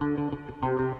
dia,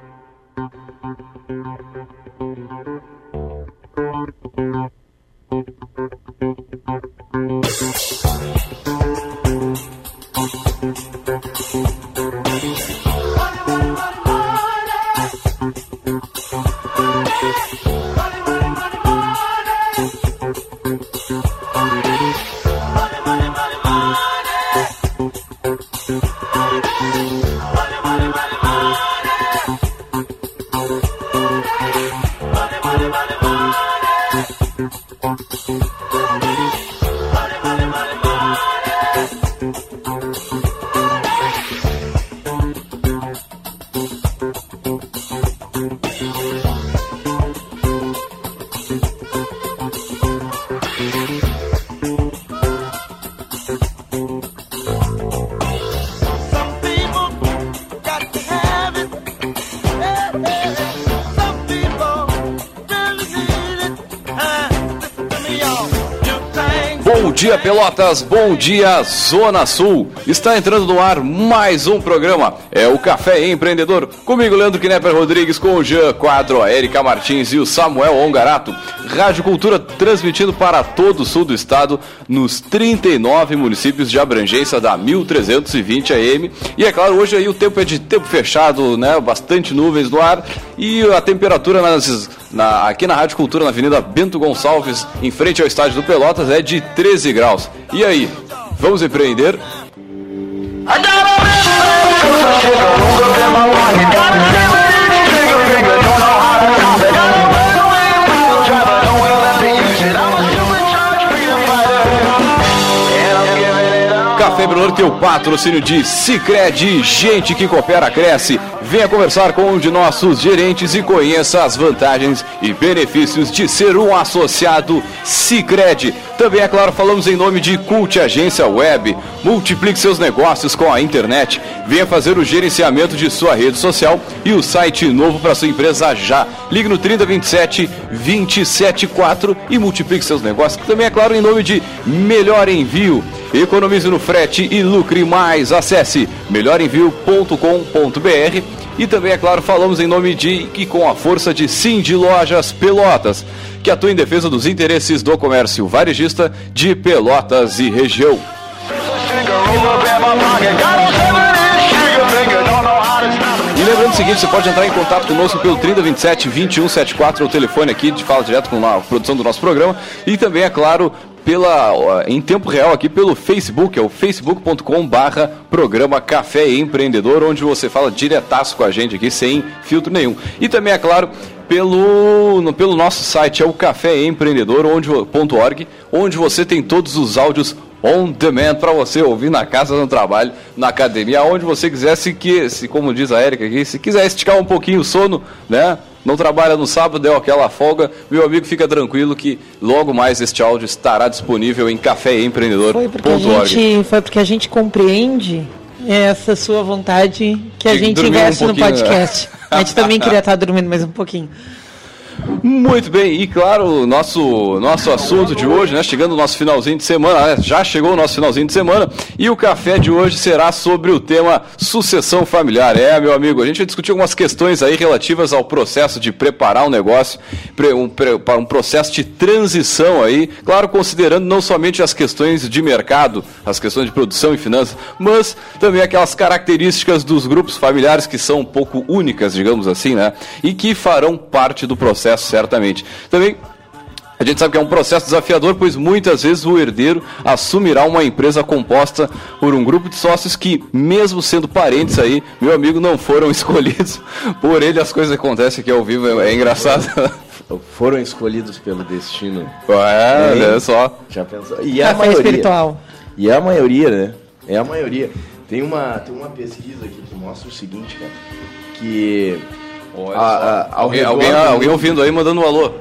Pelotas. Bom dia, Zona Sul. Está entrando no ar mais um programa. É o Café Empreendedor. Comigo, Leandro Knepper Rodrigues, com o Jean Quadro, a Erika Martins e o Samuel Ongarato. Rádio Cultura transmitindo para todo o sul do estado, nos 39 municípios de abrangência da 1320 AM. E é claro, hoje aí o tempo é de tempo fechado, né? Bastante nuvens no ar. E a temperatura nas na, aqui na Rádio Cultura, na Avenida Bento Gonçalves, em frente ao estádio do Pelotas, é de 13 graus. E aí, vamos empreender? Brilor tem o patrocínio de Cicred, gente que coopera, cresce. Venha conversar com um de nossos gerentes e conheça as vantagens e benefícios de ser um associado Cicred. Também, é claro, falamos em nome de Cult Agência Web. Multiplique seus negócios com a internet. Venha fazer o gerenciamento de sua rede social e o site novo para sua empresa já. Ligue no 3027 274 e multiplique seus negócios. Também, é claro, em nome de Melhor Envio. Economize no frete e lucre mais. Acesse melhorenvio.com.br e também, é claro, falamos em nome de e com a força de Sim de Lojas Pelotas, que atua em defesa dos interesses do comércio varejista de Pelotas e região. E lembrando o seguinte, você pode entrar em contato conosco pelo 3027 2174, o telefone aqui, de fala direto com a produção do nosso programa. E também, é claro, pela, em tempo real aqui pelo Facebook, é o facebook.com barra programa Café Empreendedor, onde você fala diretaço com a gente aqui, sem filtro nenhum. E também, é claro, pelo, no, pelo nosso site, é o caféempreendedor.org, onde você tem todos os áudios on demand para você ouvir na casa, no trabalho, na academia, onde você quiser, se, que, se como diz a Érica aqui, se quiser esticar um pouquinho o sono, né? Não trabalha no sábado, deu aquela folga, meu amigo fica tranquilo que logo mais este áudio estará disponível em caféempreendedor.org. Foi foi porque a gente compreende essa sua vontade que a gente investe um no né? podcast. A gente também queria estar dormindo mais um pouquinho. Muito bem, e claro, nosso nosso assunto de hoje, né? Chegando o nosso finalzinho de semana, né, já chegou o nosso finalzinho de semana, e o café de hoje será sobre o tema sucessão familiar. É, meu amigo, a gente vai discutir algumas questões aí relativas ao processo de preparar um negócio, um, para um processo de transição aí, claro, considerando não somente as questões de mercado, as questões de produção e finanças, mas também aquelas características dos grupos familiares que são um pouco únicas, digamos assim, né? E que farão parte do processo, certamente. Também a gente sabe que é um processo desafiador, pois muitas vezes o herdeiro assumirá uma empresa composta por um grupo de sócios que, mesmo sendo parentes aí, meu amigo, não foram escolhidos por ele. As coisas acontecem aqui ao vivo, é, engraçado. Foram escolhidos pelo destino. É, olha só. Já pensou? E a maioria. espiritual. E é a maioria, né? É a maioria. Tem uma, tem uma pesquisa aqui que mostra o seguinte, cara, que a, a, alguém, alguém, alguém ouvindo aí mandando um alô.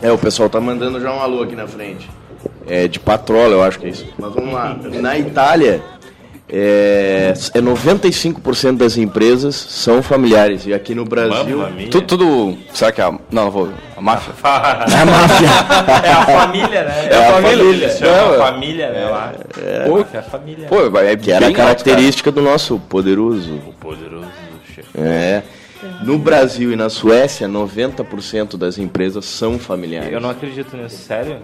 É, o pessoal tá mandando já um alô aqui na frente. É de patrola, eu acho que é isso. Mas vamos lá. Na Itália, é, é 95% das empresas são familiares. E aqui no Brasil. Tudo, tudo. Será que é a. Não, vou. A máfia? é a máfia. é a família, né? É, é a, família. família. É, a família, né? É, é, é a família. Pô, é que era a característica cara. do nosso poderoso. O poderoso chefe. É. No Brasil e na Suécia, 90% das empresas são familiares. Eu não acredito nisso, sério?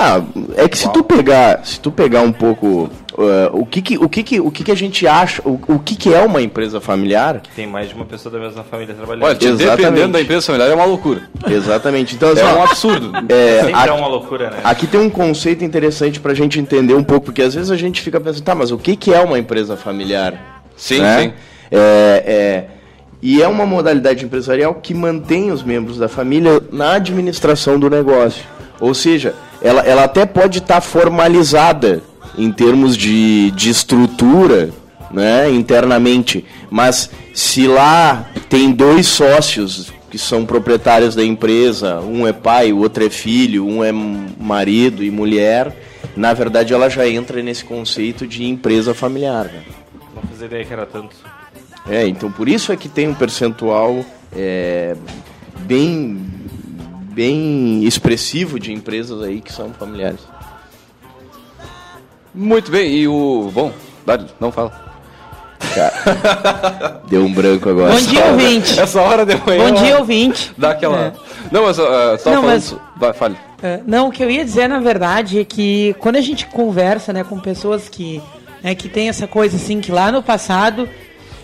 Ah, é que se tu pegar, se tu pegar um pouco uh, o que que, o que que, o que que a gente acha, o, o que que é uma empresa familiar? Tem mais de uma pessoa da mesma família trabalhando. Olha, dependendo da empresa familiar é uma loucura. Exatamente. Então, é um absurdo. É, Sempre aqui, é uma loucura, né? Aqui tem um conceito interessante pra gente entender um pouco, porque às vezes a gente fica pensando, tá, mas o que que é uma empresa familiar? Sim, né? sim. É, é, e é uma modalidade empresarial que mantém os membros da família na administração do negócio. Ou seja, ela, ela até pode estar formalizada em termos de, de estrutura né, internamente, mas se lá tem dois sócios que são proprietários da empresa, um é pai, o outro é filho, um é marido e mulher, na verdade ela já entra nesse conceito de empresa familiar. Né? Não ideia que era tanto. É, então por isso é que tem um percentual é, bem, bem expressivo de empresas aí que são familiares. Muito bem, e o. Bom, Dário, não fala. Cara, deu um branco agora. Bom dia, ouvinte. Essa hora de manhã. Bom dia, ouvinte. Dá aquela. É. Não, mas uh, só Não, falando. mas- Vai, fale. É, Não, o que eu ia dizer, na verdade, é que quando a gente conversa né, com pessoas que, né, que tem essa coisa assim, que lá no passado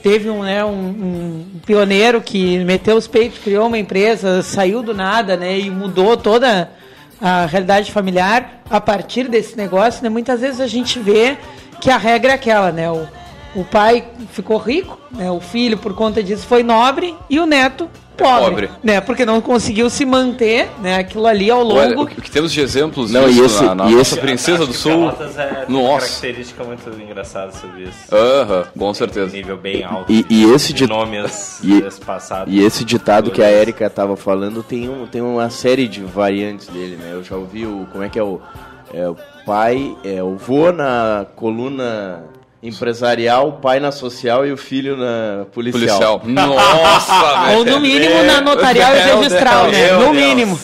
teve um, né, um, um pioneiro que meteu os peitos, criou uma empresa, saiu do nada né, e mudou toda a realidade familiar a partir desse negócio, né, muitas vezes a gente vê que a regra é aquela, né? O, o pai ficou rico, né, o filho, por conta disso, foi nobre e o neto pobre, pobre. né? Porque não conseguiu se manter, né? Aquilo ali ao longo. Olha, o que temos de exemplos Não, disso e esse- na, na e nossa esse- Princesa do Sul. É, tem Nossa. característica muito engraçada sobre isso. Aham, com certeza. Nível bem alto. E- e esse de nomes e- desse passado. E esse ditado que a Érica estava falando tem, um, tem uma série de variantes dele, né? Eu já ouvi o. Como é que é o. É o pai, é o vô na coluna empresarial, o pai na social e o filho na policial. Policial. Nossa, velho. Ou no mínimo na notarial e registral, né? No Deus. mínimo.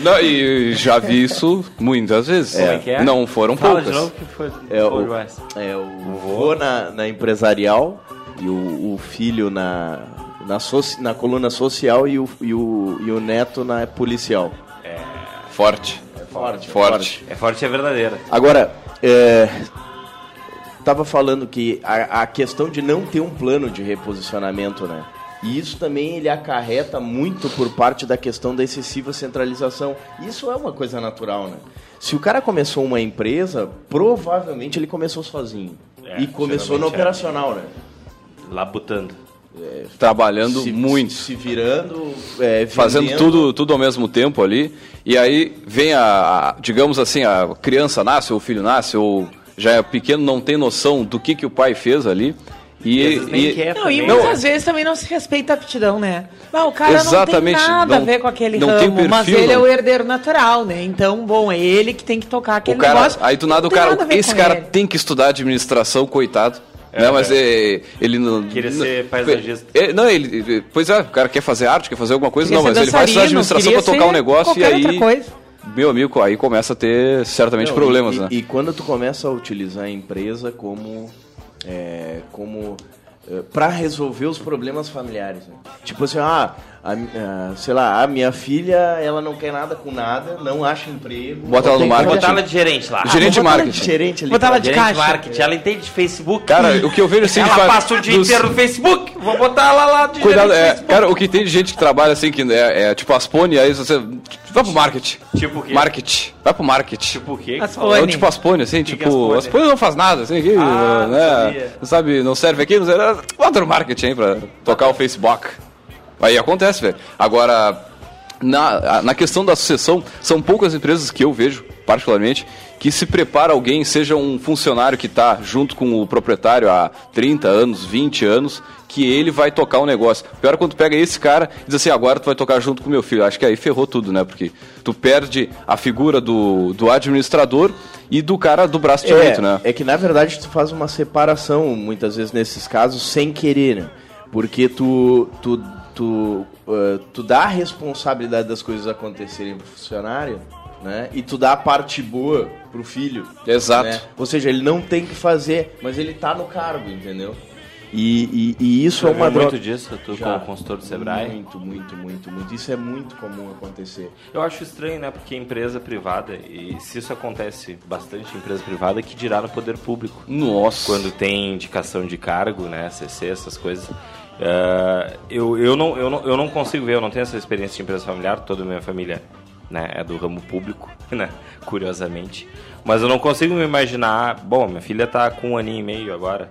Não, e já vi isso muitas vezes. Como é que é? Não foram Fala poucas. de novo que foi, É, foi o-. É o vô na, na empresarial e o, o filho na, na, soci- na coluna social e o, e, o, e o neto na policial. Forte. Forte, Forte. É forte e é verdadeira. Agora, é, tava falando que a, a questão de não ter um plano de reposicionamento, né? E isso também ele acarreta muito por parte da questão da excessiva centralização. Isso é uma coisa natural, né? Se o cara começou uma empresa, provavelmente ele começou sozinho. É, e começou no é. operacional, né? Labutando. Trabalhando Se- muito. Se virando, é, fazendo tudo, tudo ao mesmo tempo ali. E aí vem a, a- digamos assim, a criança nasce, ou o filho nasce, ou já é pequeno, não tem noção do que, que o pai fez ali. E, E e- Não, e muitas vezes também não se respeita a aptidão, né? Não, o cara Exatamente, não tem nada não- a ver com aquele não tem ramo, mas perfil, ele é não. o herdeiro natural, né? Então, bom, é ele que tem que tocar aquele o cara, negócio. aí do nada Não o tem cara, nada esse cara ele. tem que estudar administração, coitado. né? Mas é, ele não. Queria não- ser paisagista. É, não, ele, ele- pois é, o cara quer fazer arte, quer fazer alguma coisa, Queria não, mas ele vai estudar administração pra tocar um negócio e aí. outra coisa. Meu amigo, aí começa a ter certamente Não, problemas, e, né? E, quando tu começa a utilizar a empresa como é, como para resolver os problemas familiares, né? tipo assim, ah, a, a- sei lá, a minha filha, ela não quer nada com nada, não acha emprego, Bota ela no marketing. Botar ela de gerente lá. Gerente de ela marketing. de gerente ali. Botar ela de Gerente caixa. marketing. Ela entende de Facebook. Cara, o que eu vejo assim de ela fa- passa o dia dos- inteiro no Facebook. Vou botar ela lá de Cuidado, gerente é, cara, o que tem de gente que trabalha assim, que é, é tipo Aspone, aí você. Vai pro marketing. Tipo o quê? Marketing. Vai pro marketing. Tipo o quê? As É Aspone. o tipo Aspone, assim, que é tipo. Aspone? Aspone não faz nada, assim, que, Ah, né? Não sabe, não serve aqui, não serve. Bota no marketing aí pra tocar o Facebook. Aí acontece, velho. Agora, na, na questão da sucessão, são poucas empresas que eu vejo, particularmente, que se prepara alguém, seja um funcionário que está junto com o proprietário há 30 anos, 20 anos, que ele vai tocar o negócio. Pior é quando tu pega esse cara e diz assim, agora tu vai tocar junto com meu filho. Acho que aí ferrou tudo, né? Porque tu perde a figura do, do administrador e do cara do braço direito, né? É que na verdade tu faz uma separação, muitas vezes nesses casos, sem querer, né? Porque tu, tu, tu, eh, tu dá a responsabilidade das coisas acontecerem pro funcionário, né? E tu dá a parte boa pro filho. Exato. né? Ou seja, ele não tem que fazer, mas ele tá no cargo, entendeu? E, e- e isso é Eu uma vi muito droga. disso, tu Já. como consultor do Sebrae. Muito, muito, muito, muito. Isso é muito comum acontecer. Eu acho estranho, né? Porque empresa privada, e se isso acontece bastante em empresa privada, que dirá no poder público. Nossa. Quando tem indicação de cargo, né? CC, essas coisas. Eh, eu, eu, não, eu, não, eu não consigo ver, eu não tenho essa experiência de empresa familiar, toda a minha família né, é do ramo público, né? Curiosamente. Mas eu não consigo me imaginar. Bom, minha filha tá com um aninho e meio agora.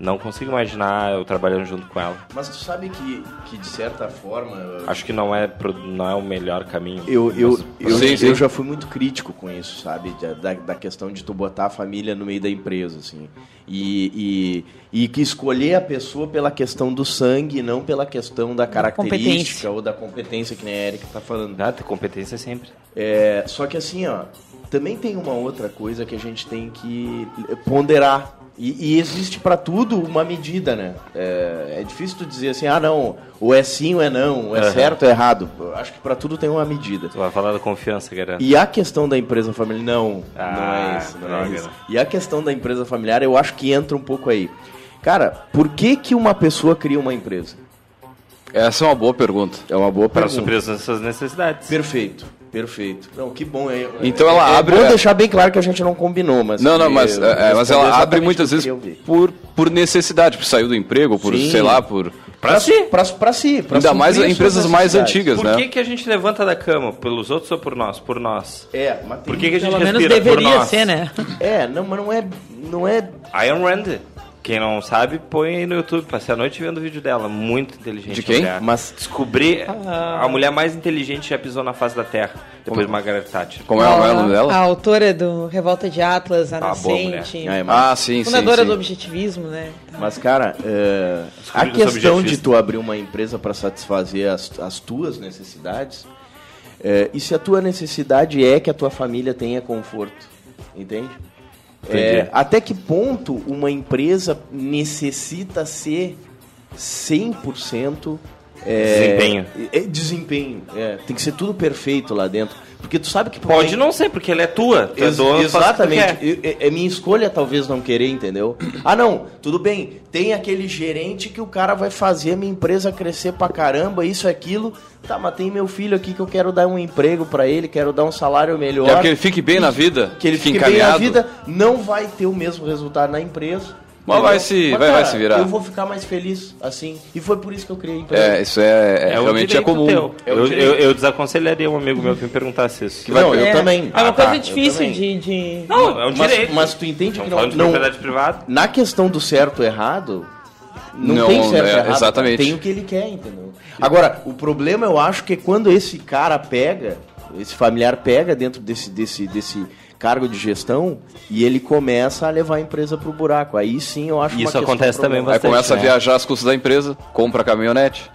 Não consigo imaginar eu trabalhando junto com ela. Mas tu sabe que, que de certa forma. Acho que não é, pro- não é o melhor caminho. Eu, eu, Mas- eu, Sim, sim. eu já fui muito crítico com isso, sabe? Da, da, da questão de tu botar a família no meio da empresa, assim. E, e, e que escolher a pessoa pela questão do sangue, não pela questão da característica competência. ou da competência que nem a Erika tá falando. Ah, competência sempre. É, só que assim, ó, também tem uma outra coisa que a gente tem que ponderar. E, e existe para tudo uma medida, né? É, é difícil tu dizer assim, ah não, ou é sim ou é não, ou é Aham. certo ou é errado. Eu acho que para tudo tem uma medida. Tu vai falar da confiança, garanto. E a questão da empresa familiar, não, não Ah, é isso, não droga, é isso. né? E a questão da empresa familiar, eu acho que entra um pouco aí. Cara, por que que uma pessoa cria uma empresa? Essa é uma boa pergunta. É uma boa Para pergunta. suprir as nossas necessidades. Perfeito, perfeito. Não, que bom. É, Então é- ela é abre- bom deixar bem claro que a gente não combinou, mas... Não, não, mas, eu- é, mas ela abre muitas vezes por, por necessidade, por sair do emprego, por, Sim. sei lá, por. Pra si. Pra, pra si. Pra Ainda mais empresas mais antigas, Por né? que, que a gente levanta da cama? Pelos outros ou por nós? Por nós. É, mas tem... Por que, que a gente Pelo menos por deveria nós. ser, né? É, não, mas não é... Não é... Ayn Rand. Quem não sabe, põe aí no YouTube. Passei a noite vendo o vídeo dela. Muito inteligente. De quem? a mulher. Mas- Descobri Ah. a mulher mais inteligente que já pisou na face da Terra. Depois de Margaret Thatcher. Como é, como é o nome A dela? autora do Revolta de Atlas, A Ah, Nascente. É, mas- Ah, sim, sim. fundadora sim. do objetivismo, né? Mas, cara, é, a questão de tu abrir uma empresa para satisfazer as, as tuas necessidades, é, e se a tua necessidade é que a tua família tenha conforto, entende? É, até que ponto uma empresa necessita ser 100% é, Desempenho. é, desempenho. é. tem que ser tudo perfeito lá dentro. Porque tu sabe que... Pode não ser, porque ela é tua. Tu é Ex- dono, faz o que tu exatamente. É, é minha escolha talvez não querer, entendeu? Ah, não, tudo bem. Tem aquele gerente que o cara vai fazer a minha empresa crescer pra caramba, isso e aquilo. Tá, mas tem meu filho aqui que eu quero dar um emprego pra ele, quero dar um salário melhor. Quer que ele fique bem na vida, Que ele fique fique bem na vida, não vai ter o mesmo resultado na empresa. Mas vai se- vai- vai se virar. Eu vou ficar mais feliz assim. E foi por isso que eu criei a empresa. É, isso é, é- um realmente é comum. teu. É eu, eu, eu desaconselharia um amigo meu que me perguntasse isso. Não, eu é, também. É uma Ah, coisa tá, eu difícil de, de- Não, é um Mas- direito. mas tu entende que não- de não- propriedade privada. Na questão do certo e errado, não, Não, tem certo é, e errado. exatamente. Tem o que ele quer, entendeu? Agora, o problema eu acho que é quando esse cara pega, esse familiar pega dentro desse, desse, desse cargo de gestão e ele começa a levar a empresa pro buraco. Aí sim eu acho Isso acontece também problemática. Aí bastante, começa a né? viajar as custas da empresa, compra caminhonete,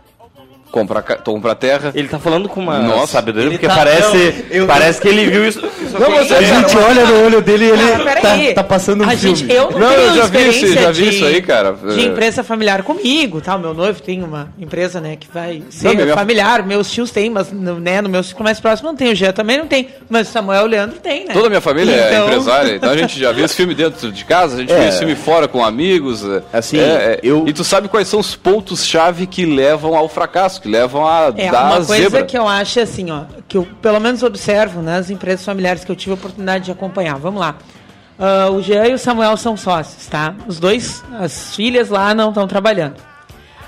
compra, ca- compra terra. Ele tá falando com uma Nossa, sabedoria, porque tá- parece, não, eu- parece que ele viu isso. isso Não, mas a gente olha no olho dele e ele Ah, tá, tá passando um a filme. Gente, eu não, Não, eu já vi isso, já vi de- isso aí, cara. De É. empresa familiar comigo, tal. Meu noivo tem uma empresa, né, que vai ser minha- familiar. Meus tios têm, mas no, né, no meu ciclo mais próximo não tem. O Jean também não tem. Mas o Samuel e o Leandro tem, né? Toda a minha família é Então- empresária, então a gente já viu esse filme dentro de casa, a gente É. viu esse filme fora com amigos. é, Assim, é, é, eu- E tu sabe quais são os pontos-chave que levam ao fracasso, que levam a É, dar uma coisa zebra. que eu acho assim, ó, que eu pelo menos observo nas empresas familiares que eu tive a oportunidade de acompanhar. Vamos lá. Ah, o Jean e o Samuel são sócios, tá? Os dois, as filhas lá não estão trabalhando.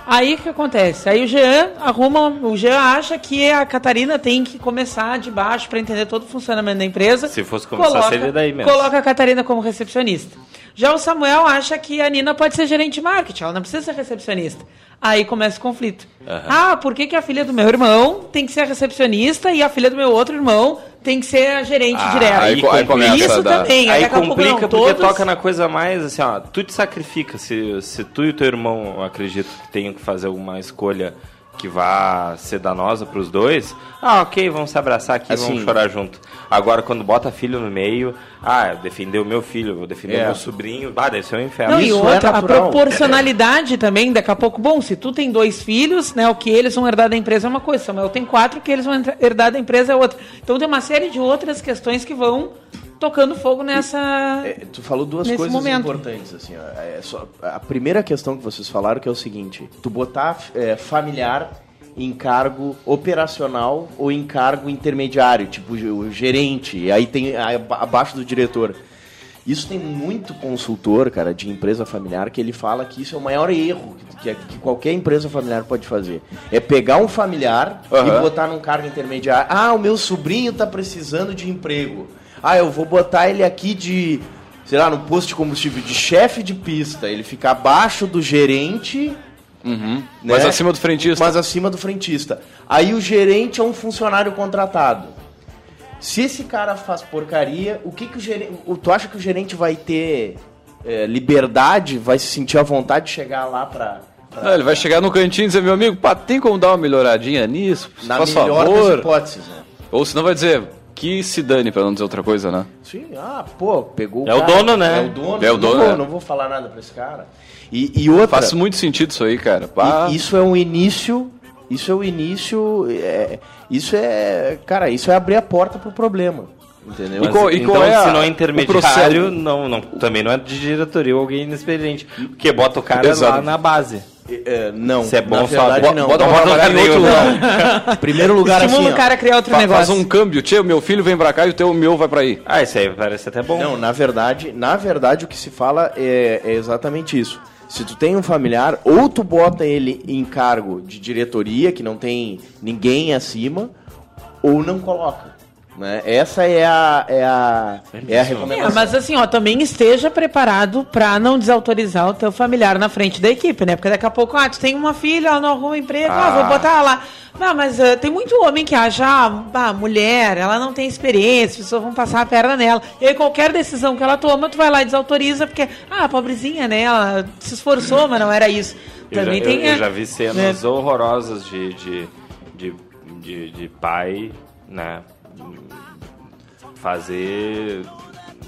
Aí o que acontece? Aí o Jean arruma, o Jean acha que a Catarina tem que começar de baixo para entender todo o funcionamento da empresa. Se fosse começar, seria daí mesmo. Coloca a Catarina como recepcionista. Já o Samuel acha que a Nina pode ser gerente de marketing, ela não precisa ser recepcionista. Aí começa o conflito. Ah, por que, que a filha do meu irmão tem que ser a recepcionista e a filha do meu outro irmão tem que ser a gerente Ah, direta? aí aí começa Isso a dar- também. Aí daqui a pouco, complica não, porque todos- toca na coisa mais assim, ó, tu te sacrifica se, se tu e teu irmão, eu acredito que tenham que fazer alguma escolha que vá ser danosa pros dois. Ah, ok, vamos se abraçar aqui, Assim- vamos chorar junto. Agora quando bota filho no meio, ah, defender o meu filho, vou defender É. o meu sobrinho, ah, deve ser um inferno. Não, e Isso é outra, a natural. proporcionalidade também, daqui a pouco, bom, se tu tem dois filhos, né, o que eles vão herdar da empresa é uma coisa, Samuel tem quatro, o que eles vão herdar da empresa é outra. Então tem uma série de outras questões que vão tocando fogo nessa. É, tu falou duas coisas momento. importantes, assim, ó. É só- a primeira questão que vocês falaram que é o seguinte: tu botar é, familiar em cargo operacional ou em cargo intermediário, tipo o gerente, e aí tem abaixo do diretor. Isso tem muito consultor, cara, de empresa familiar, que ele fala que isso é o maior erro que, que qualquer empresa familiar pode fazer. É pegar um familiar Aham. e botar num cargo intermediário. Ah, o meu sobrinho tá precisando de emprego. Ah, eu vou botar ele aqui de, sei lá, no posto de combustível, de chefe de pista. Ele fica abaixo do gerente. Uhum. Mas né? acima do frentista. Mas acima do frentista. Aí o gerente é um funcionário contratado. Se esse cara faz porcaria, o que, que o gerente. Tu acha que o gerente vai ter é, liberdade, vai se sentir à vontade de chegar lá pra. pra- Não, ele vai chegar no cantinho e dizer, meu amigo, pá, tem como dar uma melhoradinha nisso? na melhor das favor. hipóteses, né? Ou senão vai dizer, que se dane, pra não dizer outra coisa, né? Sim, ah, pô, pegou É o cara, dono, né? É o dono. É o dono, Não vou, é. não vou falar nada pra esse cara. E, e outra. Faz muito sentido isso aí, cara. Pá. E isso é um início. Isso é o início. é- isso é. Cara, isso é abrir a porta pro problema. Entendeu? E qual- e então, é a- se não é o intermediário, processo? não, não, também não é de diretoria ou alguém inexperiente. Porque bota o cara Exato. lá na base. É, não. Se é bom, na só verdade, bota- não. Bota bota trabalhar em outro primeiro lugar, Estimula assim. o cara a criar outro Fa- negócio. Faz um câmbio. Tio, meu filho vem pra cá e o teu meu vai pra aí. Ah, isso aí parece até bom. Não, na verdade, na verdade o que se fala é, é exatamente isso. Se tu tem um familiar, ou tu bota ele em cargo de diretoria, que não tem ninguém acima, ou não coloca. Né? Essa é a, é a, é a É, recomendação. mas assim, ó, também esteja preparado pra não desautorizar o teu familiar na frente da equipe, né? Porque daqui a pouco, ah, tu tem uma filha, ela não arruma emprego, ah, vou Ah. botar ela lá. Não, mas ah, tem muito homem que acha, ah, ah, mulher, ela não tem experiência, as pessoas vão passar a perna nela. E aí qualquer decisão que ela toma, tu vai lá e desautoriza, porque, ah, pobrezinha, né? Ela se esforçou, mas não era isso. Eu já, Também eu- tem. eu é, já vi cenas né? horrorosas de, de, de, de, de pai, né? Fazer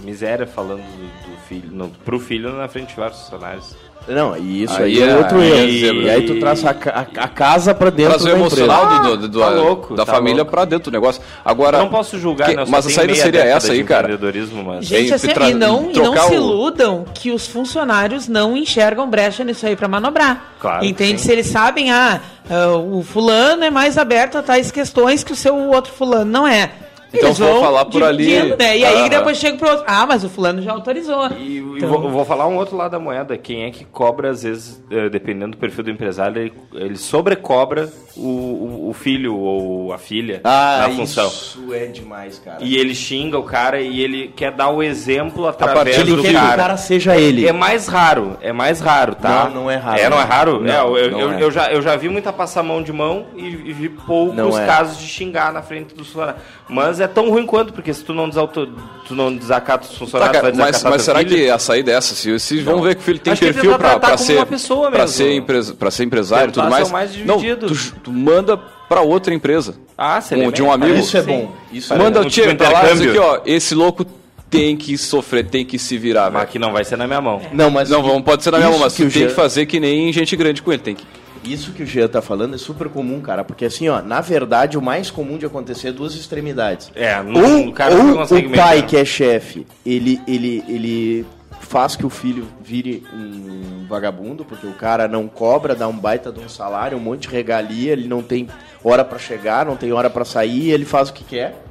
miséria falando do, do filho, no, pro filho na frente de vários funcionários. Não, e isso Aí aí, é é- outro é erro. zebra. E aí tu traz a, a- a casa pra dentro Traz o da empresa. emocional do, do- do- tá louco, da tá família louco. pra dentro do negócio. Agora, Eu não posso julgar, que- né? Mas a saída seria essa aí, cara. mas... Gente, assim, e não, e não se o- iludam que os funcionários não enxergam brecha nisso aí pra manobrar. Claro Entende? Se eles sabem, ah, ah, o fulano é mais aberto a tais questões que o seu outro fulano não é. Então Eles vou falar por ali. Né? E aí Aham. depois chega pro outro. Ah, mas o fulano já autorizou. E, e Então- vou, vou falar um outro lado da moeda. Quem é que cobra, às vezes, eh, dependendo do perfil do empresário, ele, ele sobrecobra o, o, filho ou a filha Ah, na função. isso é demais, cara. E ele xinga o cara e ele quer dar o exemplo através partir ele do quer que cara. o cara seja ele. É mais raro, é mais raro, tá? Não, não é raro. É, não é raro? Não, É, eu, eu, não eu- é. eu já, eu já vi muita passamão de mão e, e vi poucos Não é. casos de xingar na frente dos funcionários. Mas é tão ruim quanto, porque se tu não, desauto, tu não desacata os Tá, funcionários, cara, vai mas, desacatar mas será filho? que a saída é essa? Se, se vão ver que o filho tem Acho que perfil como ser, pra ser, empresa, pra ser empresário e tudo mais, mais não, tu, tu manda pra outra empresa. Ah, seria Um- de um amigo. Isso é bom. Isso é Manda bom. o tio tipo pra lá e diz aqui, ó, esse louco tem que sofrer, tem que se virar, Mas velho. aqui não vai ser na minha mão. Não, mas Não, vamos, pode ser na minha mão, mas que tu tem que fazer que nem gente grande com ele, tem que... Isso que o Jean tá falando é super comum, cara, porque assim, ó, na verdade, o mais comum de acontecer é duas extremidades. É, não, Ou, o cara não ou o pai que é chefe, ele, ele, ele faz que o filho vire um vagabundo, porque o cara não cobra, dá um baita de um salário, um monte de regalia, ele não tem hora pra chegar, não tem hora pra sair, ele faz o que quer.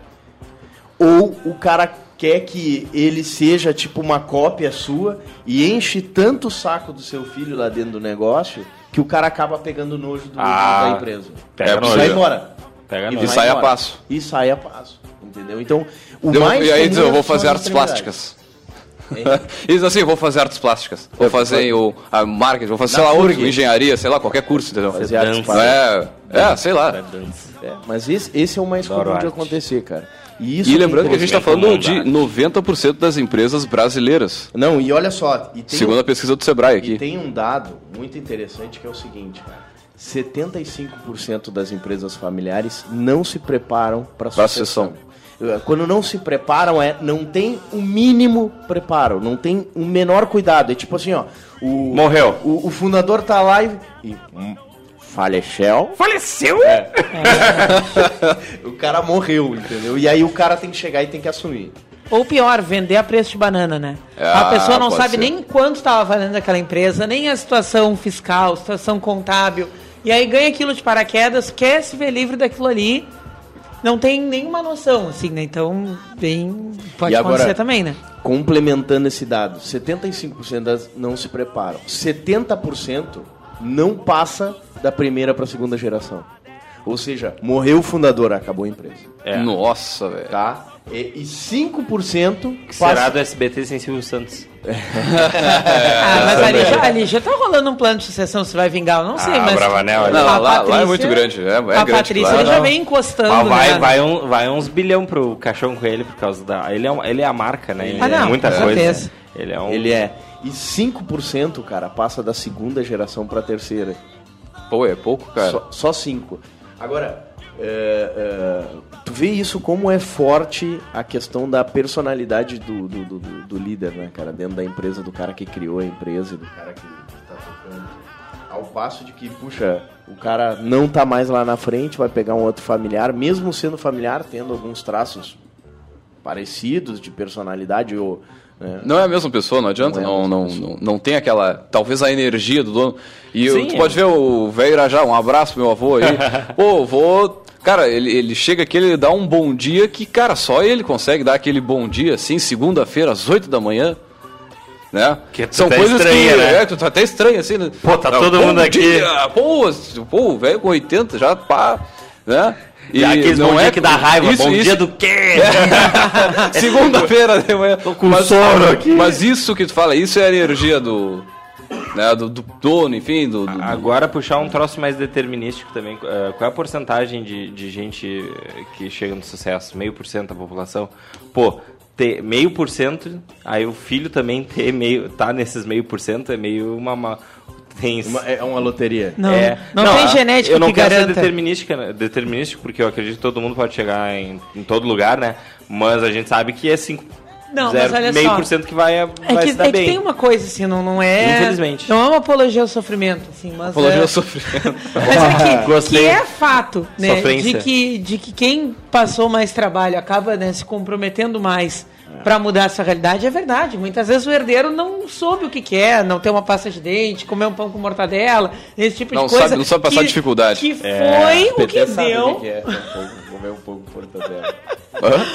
Ou o cara quer que ele seja tipo uma cópia sua e enche tanto o saco do seu filho lá dentro do negócio que o cara acaba pegando nojo do, Ah, da empresa. pega e nojo. vai embora. Pega E nojo. E sai a passo. E sai a passo. Entendeu? Então, o Deu- mais e aí diz, eu vou fazer artes plásticas. e diz assim, eu vou fazer artes plásticas. Vou fazer o, a marketing, vou fazer, sei lá, outro, engenharia, sei lá, qualquer curso, entendeu? Fazer artes plásticas. É, é, sei lá. É, mas esse, esse é o mais comum de acontecer, cara. E, E lembrando que a gente está falando de 90% das empresas brasileiras, Não, e olha só, e segundo a pesquisa do Sebrae e aqui. tem um dado muito interessante que é o seguinte, cara. 75% das empresas familiares não se preparam para Pra sucessão. Quando não se preparam, é não tem o mínimo preparo, não tem o menor cuidado. É tipo assim, ó. O, Morreu. O, o fundador tá lá e. e faleceu. Faleceu? O cara morreu, entendeu? E aí o cara tem que chegar e tem que assumir. Ou pior, vender a preço de banana, né? Ah, a pessoa não sabe ser. nem quanto estava valendo aquela empresa, nem a situação fiscal, situação contábil. E aí ganha aquilo de paraquedas, quer se ver livre daquilo ali, não tem nenhuma noção, assim, né? Então, bem. Pode E agora- acontecer também, né? Complementando esse dado, 75% das não se preparam. 70% não passa da primeira para a segunda geração. Ou seja, morreu o fundador, acabou a empresa. É. Nossa, velho. Tá? E, e 5% Que será passa... do SBT sem Silvio Santos? Ah, mas ali já, ali já tá rolando um plano de sucessão, se vai vingar, eu não sei, Ah, mas. Bravanel ali. Não, a lá- lá é Patrícia- muito grande, é- é a grande, Patrícia claro. já vem encostando. Mas vai, né? vai, um, vai uns bilhão pro caixão com ele por causa da. Ele é, um- ele é a marca, né? Ele Ah, é não, muita com coisa. certeza. Ele é um. Ele é. E 5%, cara, passa da segunda geração para a terceira. Pô, é pouco, cara. Só, só cinco. Agora, é, é, tu vê isso como é forte a questão da personalidade do, do, do- do- líder, né, cara? Dentro da empresa, do cara que criou a empresa do cara que tá tocando. Ao passo de que, puxa, o cara não tá mais lá na frente, vai pegar um outro familiar, mesmo sendo familiar, tendo alguns traços parecidos de personalidade ou... né? Não é a mesma pessoa, não adianta. Não é Não, não, não, não tem aquela. Talvez a energia do dono. E eu- Sim, tu é. pode ver o velho Irajá, um abraço pro meu avô aí. Pô, vou. Cara, ele, ele chega aqui, ele dá um bom dia que, cara, só ele consegue dar aquele bom dia, assim, segunda-feira, às 8 da manhã. Né? Que tu São tá coisas estranha, que. né? É, tu tá até estranho, assim, né? Pô, tá Não, todo mundo aqui. dia, Pô, pô, o velho com 80 já pá. Né? E aqueles bom dia que dá raiva. Isso, bom isso- dia do quê? Segunda-feira de manhã. Tô com sono aqui. Mas isso que tu fala, isso é a energia do. Né, do, do dono, enfim, do. do- Agora puxar um troço mais determinístico também. eh, qual é a porcentagem de, de gente que chega no sucesso? Meio por cento da população? Pô, ter meio por cento, aí o filho também ter meio, tá nesses meio por cento, é meio uma. uma tem Uma- é uma loteria. Não, É, não, tem a- genética Eu não que quero ser garanta. determinística, né? determinístico, porque eu acredito que todo mundo pode chegar em, em todo lugar, né? Mas a gente sabe que é 5, Não, mas olha meio só. por cento que vai, É vai que, se dar é que bem. tem uma coisa assim, não, não é. Infelizmente. Não é uma apologia ao sofrimento, assim, mas. Apologia é, ao sofrimento. Mas é que, Gostei. que é fato, né? Sofrência. De que, de que quem passou mais trabalho acaba né, se comprometendo mais para mudar essa realidade, é verdade. Muitas vezes o herdeiro não soube o que, que é, não ter uma pasta de dente, comer um pão com mortadela, esse tipo Não de coisa. sabe- não sabe passar que- dificuldade. Que foi o que deu. que é, um pouco, comer um pouco de mortadela.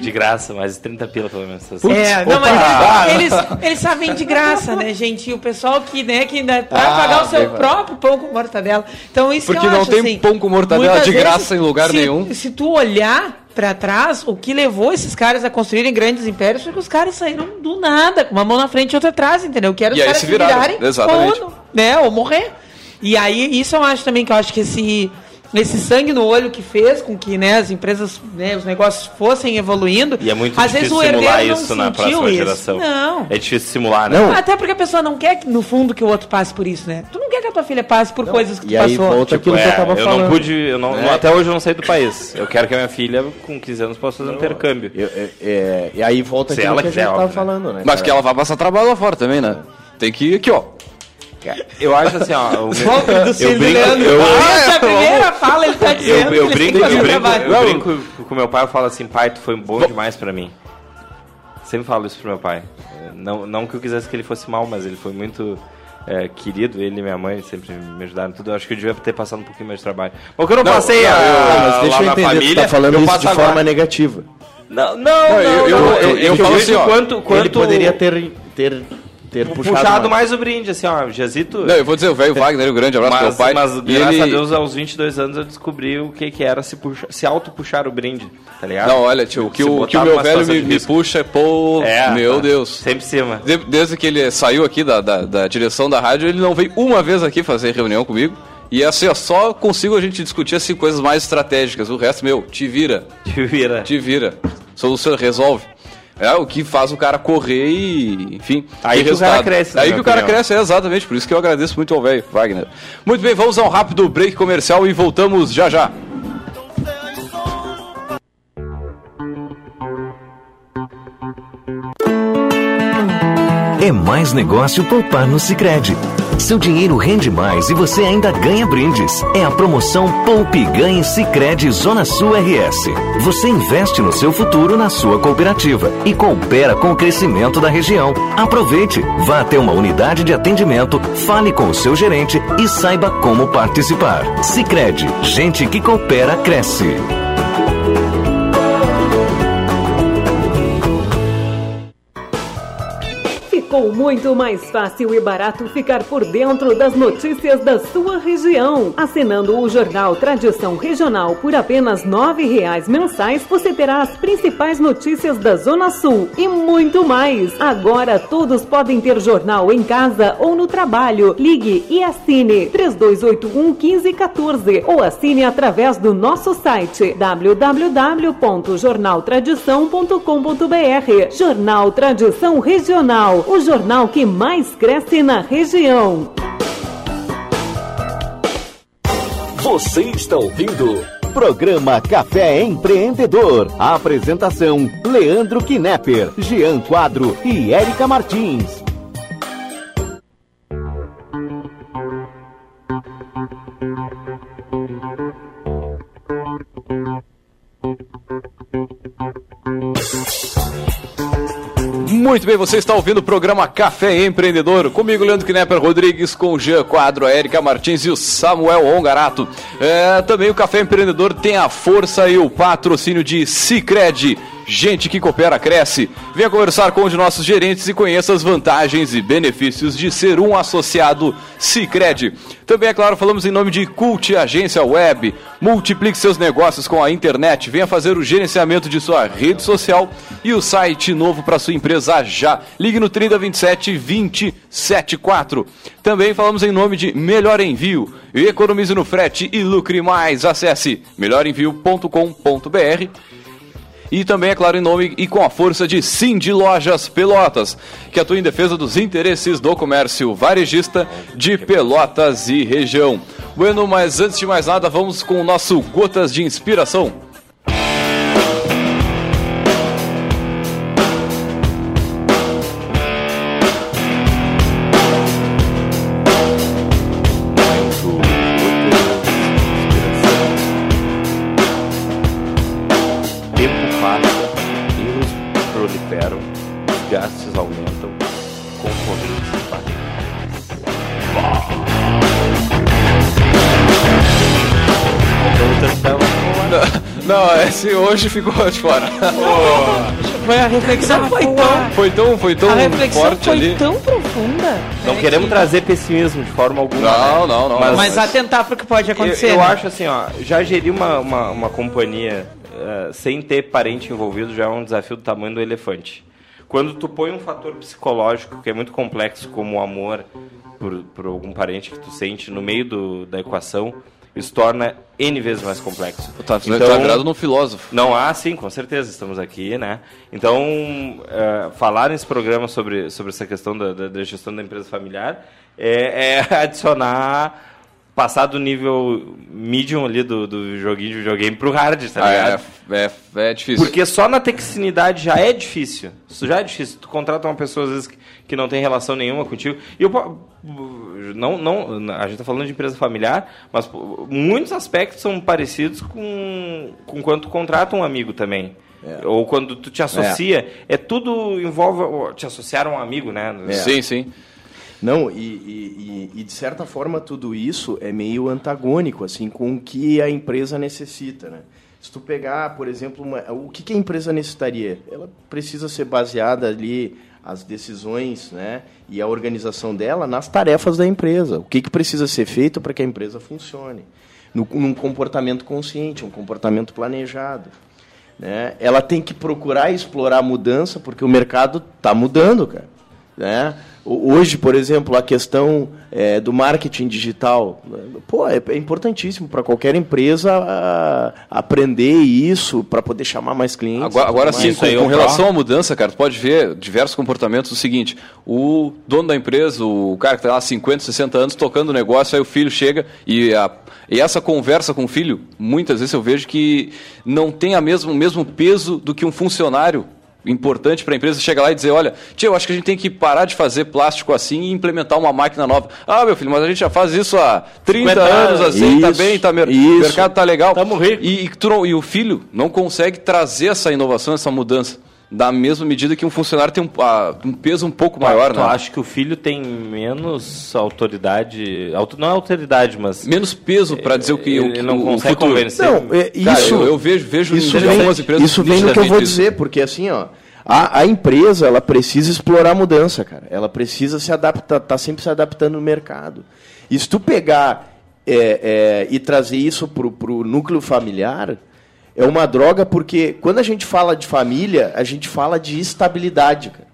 De graça, mais 30 pila pelo menos. É, não, opa! mas eles, eles sabem de graça, né, gente? E o pessoal que, né, que ainda vai Ah, pagar o seu bem, próprio pão com mortadela. Então, isso Porque que eu não acho, tem assim, pão com mortadela de vezes, graça em lugar se- nenhum. Se tu olhar pra trás, o que levou esses caras a construírem grandes impérios foi que os caras saíram do nada, com uma mão na frente e outra atrás, entendeu? Que era os E aí caras se virarem exatamente. ou, né, ou morrer. E aí, isso eu acho também que eu acho que esse esse sangue no olho que fez com que né, as empresas, né, os negócios fossem evoluindo. E é muito às vezes difícil o herdeiro simular não isso na sentiu próxima isso. geração. Não. É difícil simular, né? Não. Até porque a pessoa não quer, que, no fundo, que o outro passe por isso, né? Tu não quer que a tua filha passe por coisas que tu E aí passou. volta aquilo que É, eu tava eu falando. não pude, eu não, É. até hoje eu não saí do país. Eu quero que a minha filha, com 15 anos, possa fazer um intercâmbio. Eu- é- é, e aí volta Se aquilo ela que a gente quiser, tava né? falando, né? Mas cara? que ela vai passar trabalho lá fora também, né? Tem que ir aqui, ó. Eu acho assim, ó. O meu, Volta do eu brinco, eu, Ah, essa é a primeira fala, ele tá dizendo eu, eu que brinco, eu brinco, eu brinco com meu pai, eu falo assim, pai, tu foi bom demais pra mim. Sempre falo isso pro meu pai. Não, não que eu quisesse que ele fosse mal, mas ele foi muito é, querido, ele e minha mãe sempre me ajudaram tudo. Eu acho que eu devia ter passado um pouquinho mais de trabalho. Mas que eu não, passei a, Ah, mas deixa lá eu na entender, família, tu tá falando eu isso de agora. forma negativa. Não, não, não, eu- eu- não, eu- eu que falo assim, ó, quanto, quanto Ele poderia ter, ter, ter puxado, puxado, mais. o brinde, assim, ó, Jazito... Não, eu vou dizer, o velho Wagner, um grande abraço pro meu Mas, pai. mas e graças ele... a Deus, aos 22 anos eu descobri o que, que era se, puxa, se auto-puxar o brinde, tá ligado? Não, olha, tio, o que o, que o meu velho me, me puxa, pô, É, meu tá. Deus. Sempre em cima. De- Desde que ele saiu aqui da, da, da direção da rádio, ele não veio uma vez aqui fazer reunião comigo. E assim, ó, só consigo a gente discutir assim, coisas mais estratégicas. O resto, meu, te vira, Te vira. te vira. Solução resolve. É o que faz o cara correr e, enfim. Aí que o cara cresce, na Aí que o cara opinião. cresce, é exatamente. Por isso que eu agradeço muito ao velho Wagner. Muito bem, vamos a um rápido break comercial e voltamos já já. É mais negócio poupar no Sicredi. Seu dinheiro rende mais e você ainda ganha brindes. É a promoção Poupe Ganhe Sicredi Zona Sul RS. Você investe no seu futuro na sua cooperativa e coopera com o crescimento da região. Aproveite, vá até uma unidade de atendimento, fale com o seu gerente e saiba como participar. Sicredi, gente que coopera cresce. Ficou muito mais fácil e barato ficar por dentro das notícias da sua região. Assinando o jornal Tradição Regional por apenas R$ 9,00 mensais, você terá as principais notícias da Zona Sul e muito mais. Agora todos podem ter jornal em casa ou no trabalho. Ligue e assine 3281 1514 ou assine através do nosso site www.jornaltradição.com.br. Jornal Tradição Regional, o jornal que mais cresce na região. Você está ouvindo Programa Café Empreendedor. A apresentação: Leandro Knepper, Jean Quadro e Érica Martins. Muito bem, você está ouvindo o programa Café Empreendedor. Comigo, Leandro Knepper Rodrigues, com o Jean Quadro, a Erika Martins e o Samuel Ongarato. É, também o Café Empreendedor tem a força e o patrocínio de Cicred. Gente que coopera, cresce. Venha conversar com um de nossos gerentes e conheça as vantagens e benefícios de ser um associado Cicred. Também, é claro, falamos em nome de Cult Agência Web. Multiplique seus negócios com a internet. Venha fazer o gerenciamento de sua rede social e o site novo para sua empresa já. Ligue no 3027 274. Também falamos em nome de Melhor Envio. Economize no frete e lucre mais. Acesse melhorenvio.com.br. E também, é claro, em nome e com a força de Cindy Lojas Pelotas, que atua em defesa dos interesses do comércio varejista de Pelotas e região. Bueno, mas antes de mais nada, vamos com o nosso Gotas de Inspiração. Não, esse hoje ficou de fora. Foi a reflexão foi tão, Foi tão, foi tão a reflexão forte foi ali. tão profunda. Não né, queremos que- trazer pessimismo de forma alguma. Não, né? não, não. Mas- Mas atentar para o que pode Eu, acontecer. eu né? acho assim, ó, já gerir uma, uma, uma companhia eh, sem ter parente envolvido já é um desafio do tamanho do elefante. Quando tu põe um fator psicológico que é muito complexo, como o amor por, por algum parente que tu sente no meio do, da equação, isso torna N vezes mais complexo. Tá, Então- virado num filósofo. Não, ah, sim, com certeza, estamos aqui, né? Então, eh, falar nesse programa sobre, sobre essa questão da, da- da gestão da empresa familiar é, é adicionar, passar do nível medium ali do, do joguinho de videogame pro hard, tá Ah, ligado? é, é, é difícil. Porque só na texinidade já é difícil. Isso já é difícil. Tu contrata uma pessoa, às vezes, que, que não tem relação nenhuma contigo. E eu, não, não, a gente tá falando de empresa familiar, mas muitos aspectos são parecidos com, com quando tu contrata um amigo também. Ou quando tu te associa. É, tudo envolve te associar a um amigo, né? Sim, sim. Não, e, e- e- e, de certa forma tudo isso é meio antagônico assim com o que a empresa necessita, né? Se tu pegar, por exemplo, uma- o que, que a empresa necessitaria? Ela precisa ser baseada ali as decisões, né, e a organização dela nas tarefas da empresa. O que, que precisa ser feito para que a empresa funcione? No, num comportamento consciente, um comportamento planejado. Né? Ela tem que procurar explorar a mudança, porque o mercado está mudando, cara. Né? Hoje, por exemplo, a questão é, do marketing digital, pô, é, é importantíssimo para qualquer empresa a- aprender isso para poder chamar mais clientes. Agora, agora sim, com, com relação à mudança, cara, tu pode ver diversos comportamentos. O seguinte, o dono da empresa, o cara que está lá há 50, 60 anos tocando o negócio, aí o filho chega e, a- e essa conversa com o filho, muitas vezes eu vejo que não tem a mesmo, o mesmo peso do que um funcionário importante para a empresa chegar lá e dizer, olha, tia, eu acho que a gente tem que parar de fazer plástico assim e implementar uma máquina nova. Ah, meu filho, mas a gente já faz isso há 30 anos assim, tá Isso, bem, tá, mer- isso. o mercado tá legal. Tamo rico. E, e, tu e o filho não consegue trazer essa inovação, essa mudança. Da mesma medida que um funcionário tem um, ah, um peso um pouco maior, tu né? acha que o filho tem menos autoridade, auto- não é autoridade, mas Menos peso para dizer o que ele o, não o consegue futuro. convencer. Não, é, Cara, isso, eu, eu vejo, vejo isso em vem, algumas empresas isso vem no que eu vou isso. dizer, porque assim, ó, a, a empresa ela precisa explorar a mudança, cara. Ela precisa se adaptar, tá sempre se adaptando no mercado. E se tu pegar é, é, e trazer isso pro, pro núcleo familiar, é uma droga, porque quando a gente fala de família, a gente fala de estabilidade, cara.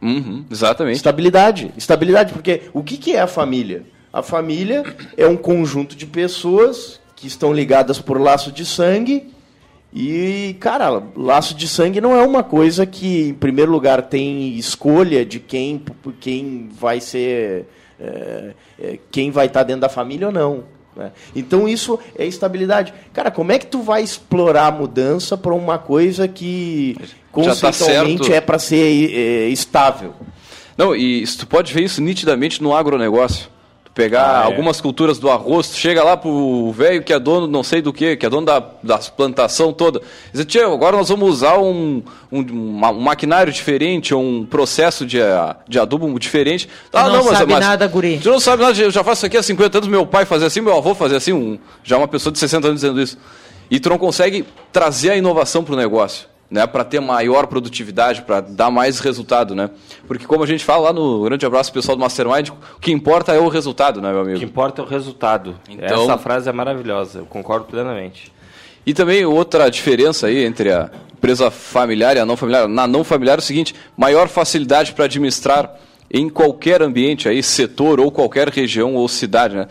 Uhum, exatamente. Estabilidade. Estabilidade, porque o que, que é a família? A família é um conjunto de pessoas que estão ligadas por laço de sangue. E, cara, laço de sangue não é uma coisa que, em primeiro lugar, tem escolha de quem, quem vai ser. é, é, quem vai estar dentro da família ou não. Né? Então isso é estabilidade. Cara, como é que tu vai explorar a mudança para uma coisa que tá conceitualmente certo. é para ser é, estável? Não, e tu pode ver isso nitidamente no agronegócio. Tu pegar Ah, é. algumas culturas do arroz, tu chega lá pro velho que é dono não sei do que, que é dono da, da plantação toda. Diz, tia, agora nós vamos usar um, um, um maquinário diferente, ou um processo de, ah, de adubo diferente. Ah, não sabe nada, guri. Tu não sabe nada, eu já faço isso aqui há 50 anos, meu pai fazia assim, meu avô fazia assim, um, já uma pessoa de 60 anos dizendo isso. E tu não consegue trazer a inovação para o negócio, né? Para ter maior produtividade, para dar mais resultado, né? Porque como a gente fala lá no grande abraço pessoal do Mastermind, o que importa é o resultado, né, meu O que amigo? importa é o resultado. Então- Essa frase é maravilhosa, eu concordo plenamente. E também outra diferença aí entre a empresa familiar e a não familiar. Na não familiar é o seguinte, maior facilidade para administrar em qualquer ambiente aí, setor ou qualquer região ou cidade, né?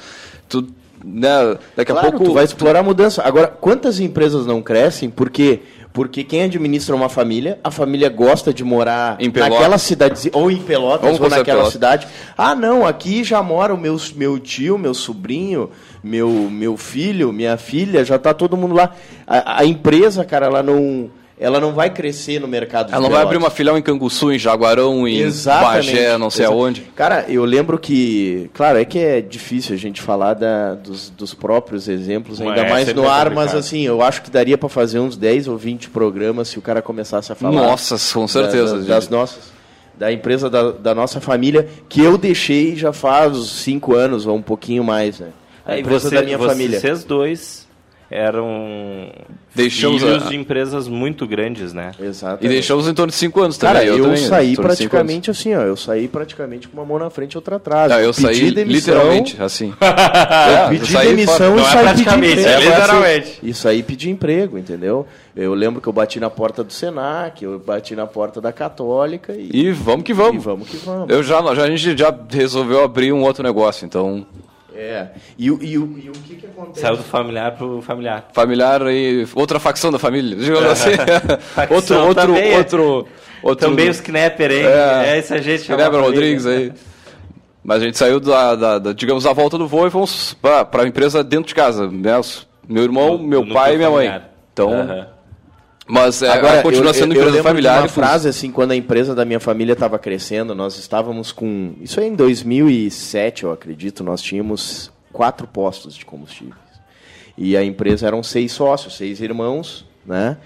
Tu, né, daqui a Claro, pouco tu vai explorar a mudança. Agora, quantas empresas não crescem? Porque porque quem administra uma família, a família gosta de morar naquela cidade ou em Pelotas Vamos ou naquela Pelotas. cidade. Ah, não, aqui já mora o meu, meu tio, meu sobrinho, meu, meu filho, minha filha, já tá todo mundo lá. A, a empresa, cara, ela não ela não vai crescer no mercado de Ela não vai abrir uma filial em Canguçu, em Jaguarão, em Exatamente. Bagé, não sei Exa- aonde. Cara, eu lembro que. Claro, é que é difícil a gente falar da- dos, dos próprios exemplos, ainda é, mais no é ar, mas assim, eu acho que daria para fazer uns 10 ou 20 programas se o cara começasse a falar. Nossa, com certeza. da- gente. das nossas. Da empresa da, da nossa família, que eu deixei já faz cinco anos ou um pouquinho mais, né? A Aí empresa você- da minha família. Vocês dois eram Deixamos filhos a- de empresas muito grandes, né? Exato. E deixamos em torno de 5 anos também. Cara, eu, também, saí em torno de cinco praticamente assim, ó. Eu saí praticamente com uma mão na frente e outra atrás. Não, eu Pedi saí demissão, literalmente, assim. Eu pedi saí demissão fora. e Não é saí pedir praticamente, emprego. é literalmente. Isso aí pedir emprego, entendeu? Eu lembro que eu bati na porta do Senac, eu bati na porta da Católica e, E vamos que e vamos. vamos que vamos. Eu já, já, a gente já resolveu abrir um outro negócio, então É. E, o- e, o- e o que que acontece? Saiu do familiar pro familiar. familiar e outra facção da família, digamos assim. outro, Facção outro, também é. outro, outro. Também os Knepper, hein? É. É, essa gente. Knepper Rodrigues aí. Mas a gente saiu da, da- da, digamos, da volta do voo e fomos para a empresa dentro de casa. Né? Os- Meu irmão, Do- meu do pai e minha mãe. familiar. Então, Aham. Mas é, Agora, continua eu- sendo eu, eu empresa de familiar. Uma com- frase assim, quando a empresa da minha família estava crescendo, nós estávamos com. Isso aí em 2007, eu acredito, nós tínhamos quatro postos de combustíveis. E a empresa eram seis sócios, seis irmãos, né?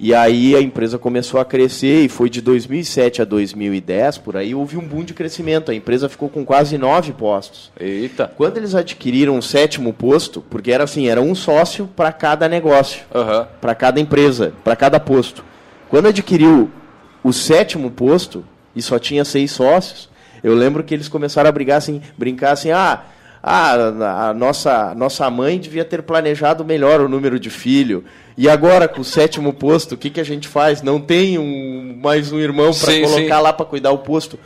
E aí a empresa começou a crescer e foi de 2007 a 2010, por aí houve um boom de crescimento. A empresa ficou com quase nove postos. Eita. Quando eles adquiriram o sétimo posto, porque era assim, era um sócio para cada negócio Aham. para cada empresa, para cada posto. Quando adquiriu o sétimo posto e só tinha seis sócios, eu lembro que eles começaram a brigar assim, brincar assim, ah, ah, a nossa, nossa mãe devia ter planejado melhor o número de filho. E agora, com o sétimo posto, o que, que a gente faz? Não tem um, mais um irmão para colocar sim. lá para cuidar o posto.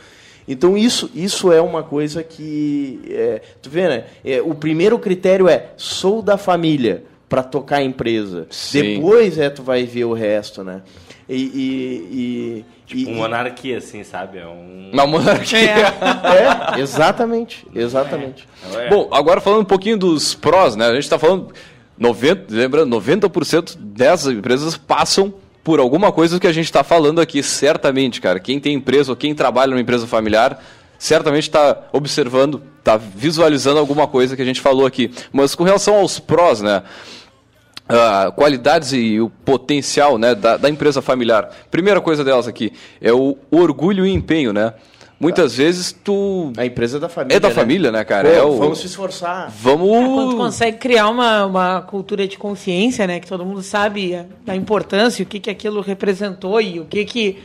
Então isso, isso é uma coisa que. é, tu vê, né? É, o primeiro critério é sou da família para tocar a empresa. Sim. Depois é tu vai ver o resto, né? E. e, e, e- Um monarquia, assim, sabe? É um. Na monarquia. é, exatamente, exatamente. É. Bom, agora falando um pouquinho dos prós, né? A gente está falando 90, lembrando, 90% dessas empresas passam por alguma coisa que a gente está falando aqui, certamente, cara. Quem tem empresa ou quem trabalha numa empresa familiar, certamente está observando, está visualizando alguma coisa que a gente falou aqui. Mas com relação aos prós, né? Uh, qualidades e o potencial né, da, da, empresa familiar. Primeira coisa delas aqui é o orgulho e empenho, né? Muitas tá. vezes tu. A empresa é da família. É da né? família, né, cara? Pô, é o... Vamos se esforçar. Vamos. É quando tu consegue criar uma, uma cultura de consciência, né? Que todo mundo sabe da importância, o que, que aquilo representou e o que, que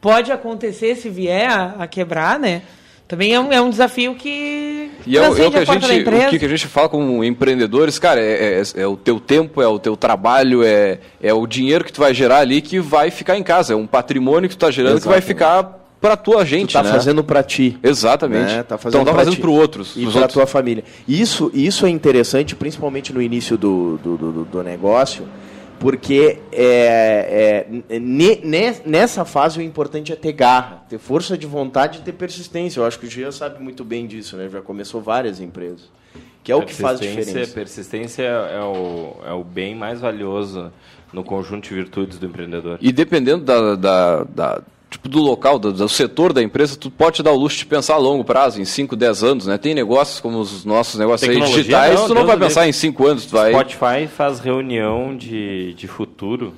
pode acontecer se vier a, a quebrar, né? Também é um, é um desafio que. E é, o, é o que a gente, o que a gente fala como empreendedores, cara, é, é, é, o teu tempo, é o teu trabalho, é, é o dinheiro que tu vai gerar ali que vai ficar em casa. É um patrimônio que tu está gerando Exatamente. que vai ficar para tua gente, tu tá né? fazendo para ti. Exatamente. Né? Tá fazendo então tá fazendo para outros. E para tua família. Isso, isso é interessante, principalmente no início do, do, do, do negócio, porque é, é, nessa fase o importante é ter garra, ter força de vontade e ter persistência. Eu acho que o Gia sabe muito bem disso, né? Já começou várias empresas. Que é o que faz diferença. Persistência é o, é o bem mais valioso no conjunto de virtudes do empreendedor. E dependendo da, da, da tipo, do local, do, do, setor da empresa, tu pode te dar o luxo de pensar a longo prazo, em 5, 10 anos, né? Tem negócios como os nossos negócios aí digitais, não, tu não Deus vai pensar em 5 anos, tu vai... Spotify faz reunião de, de futuro,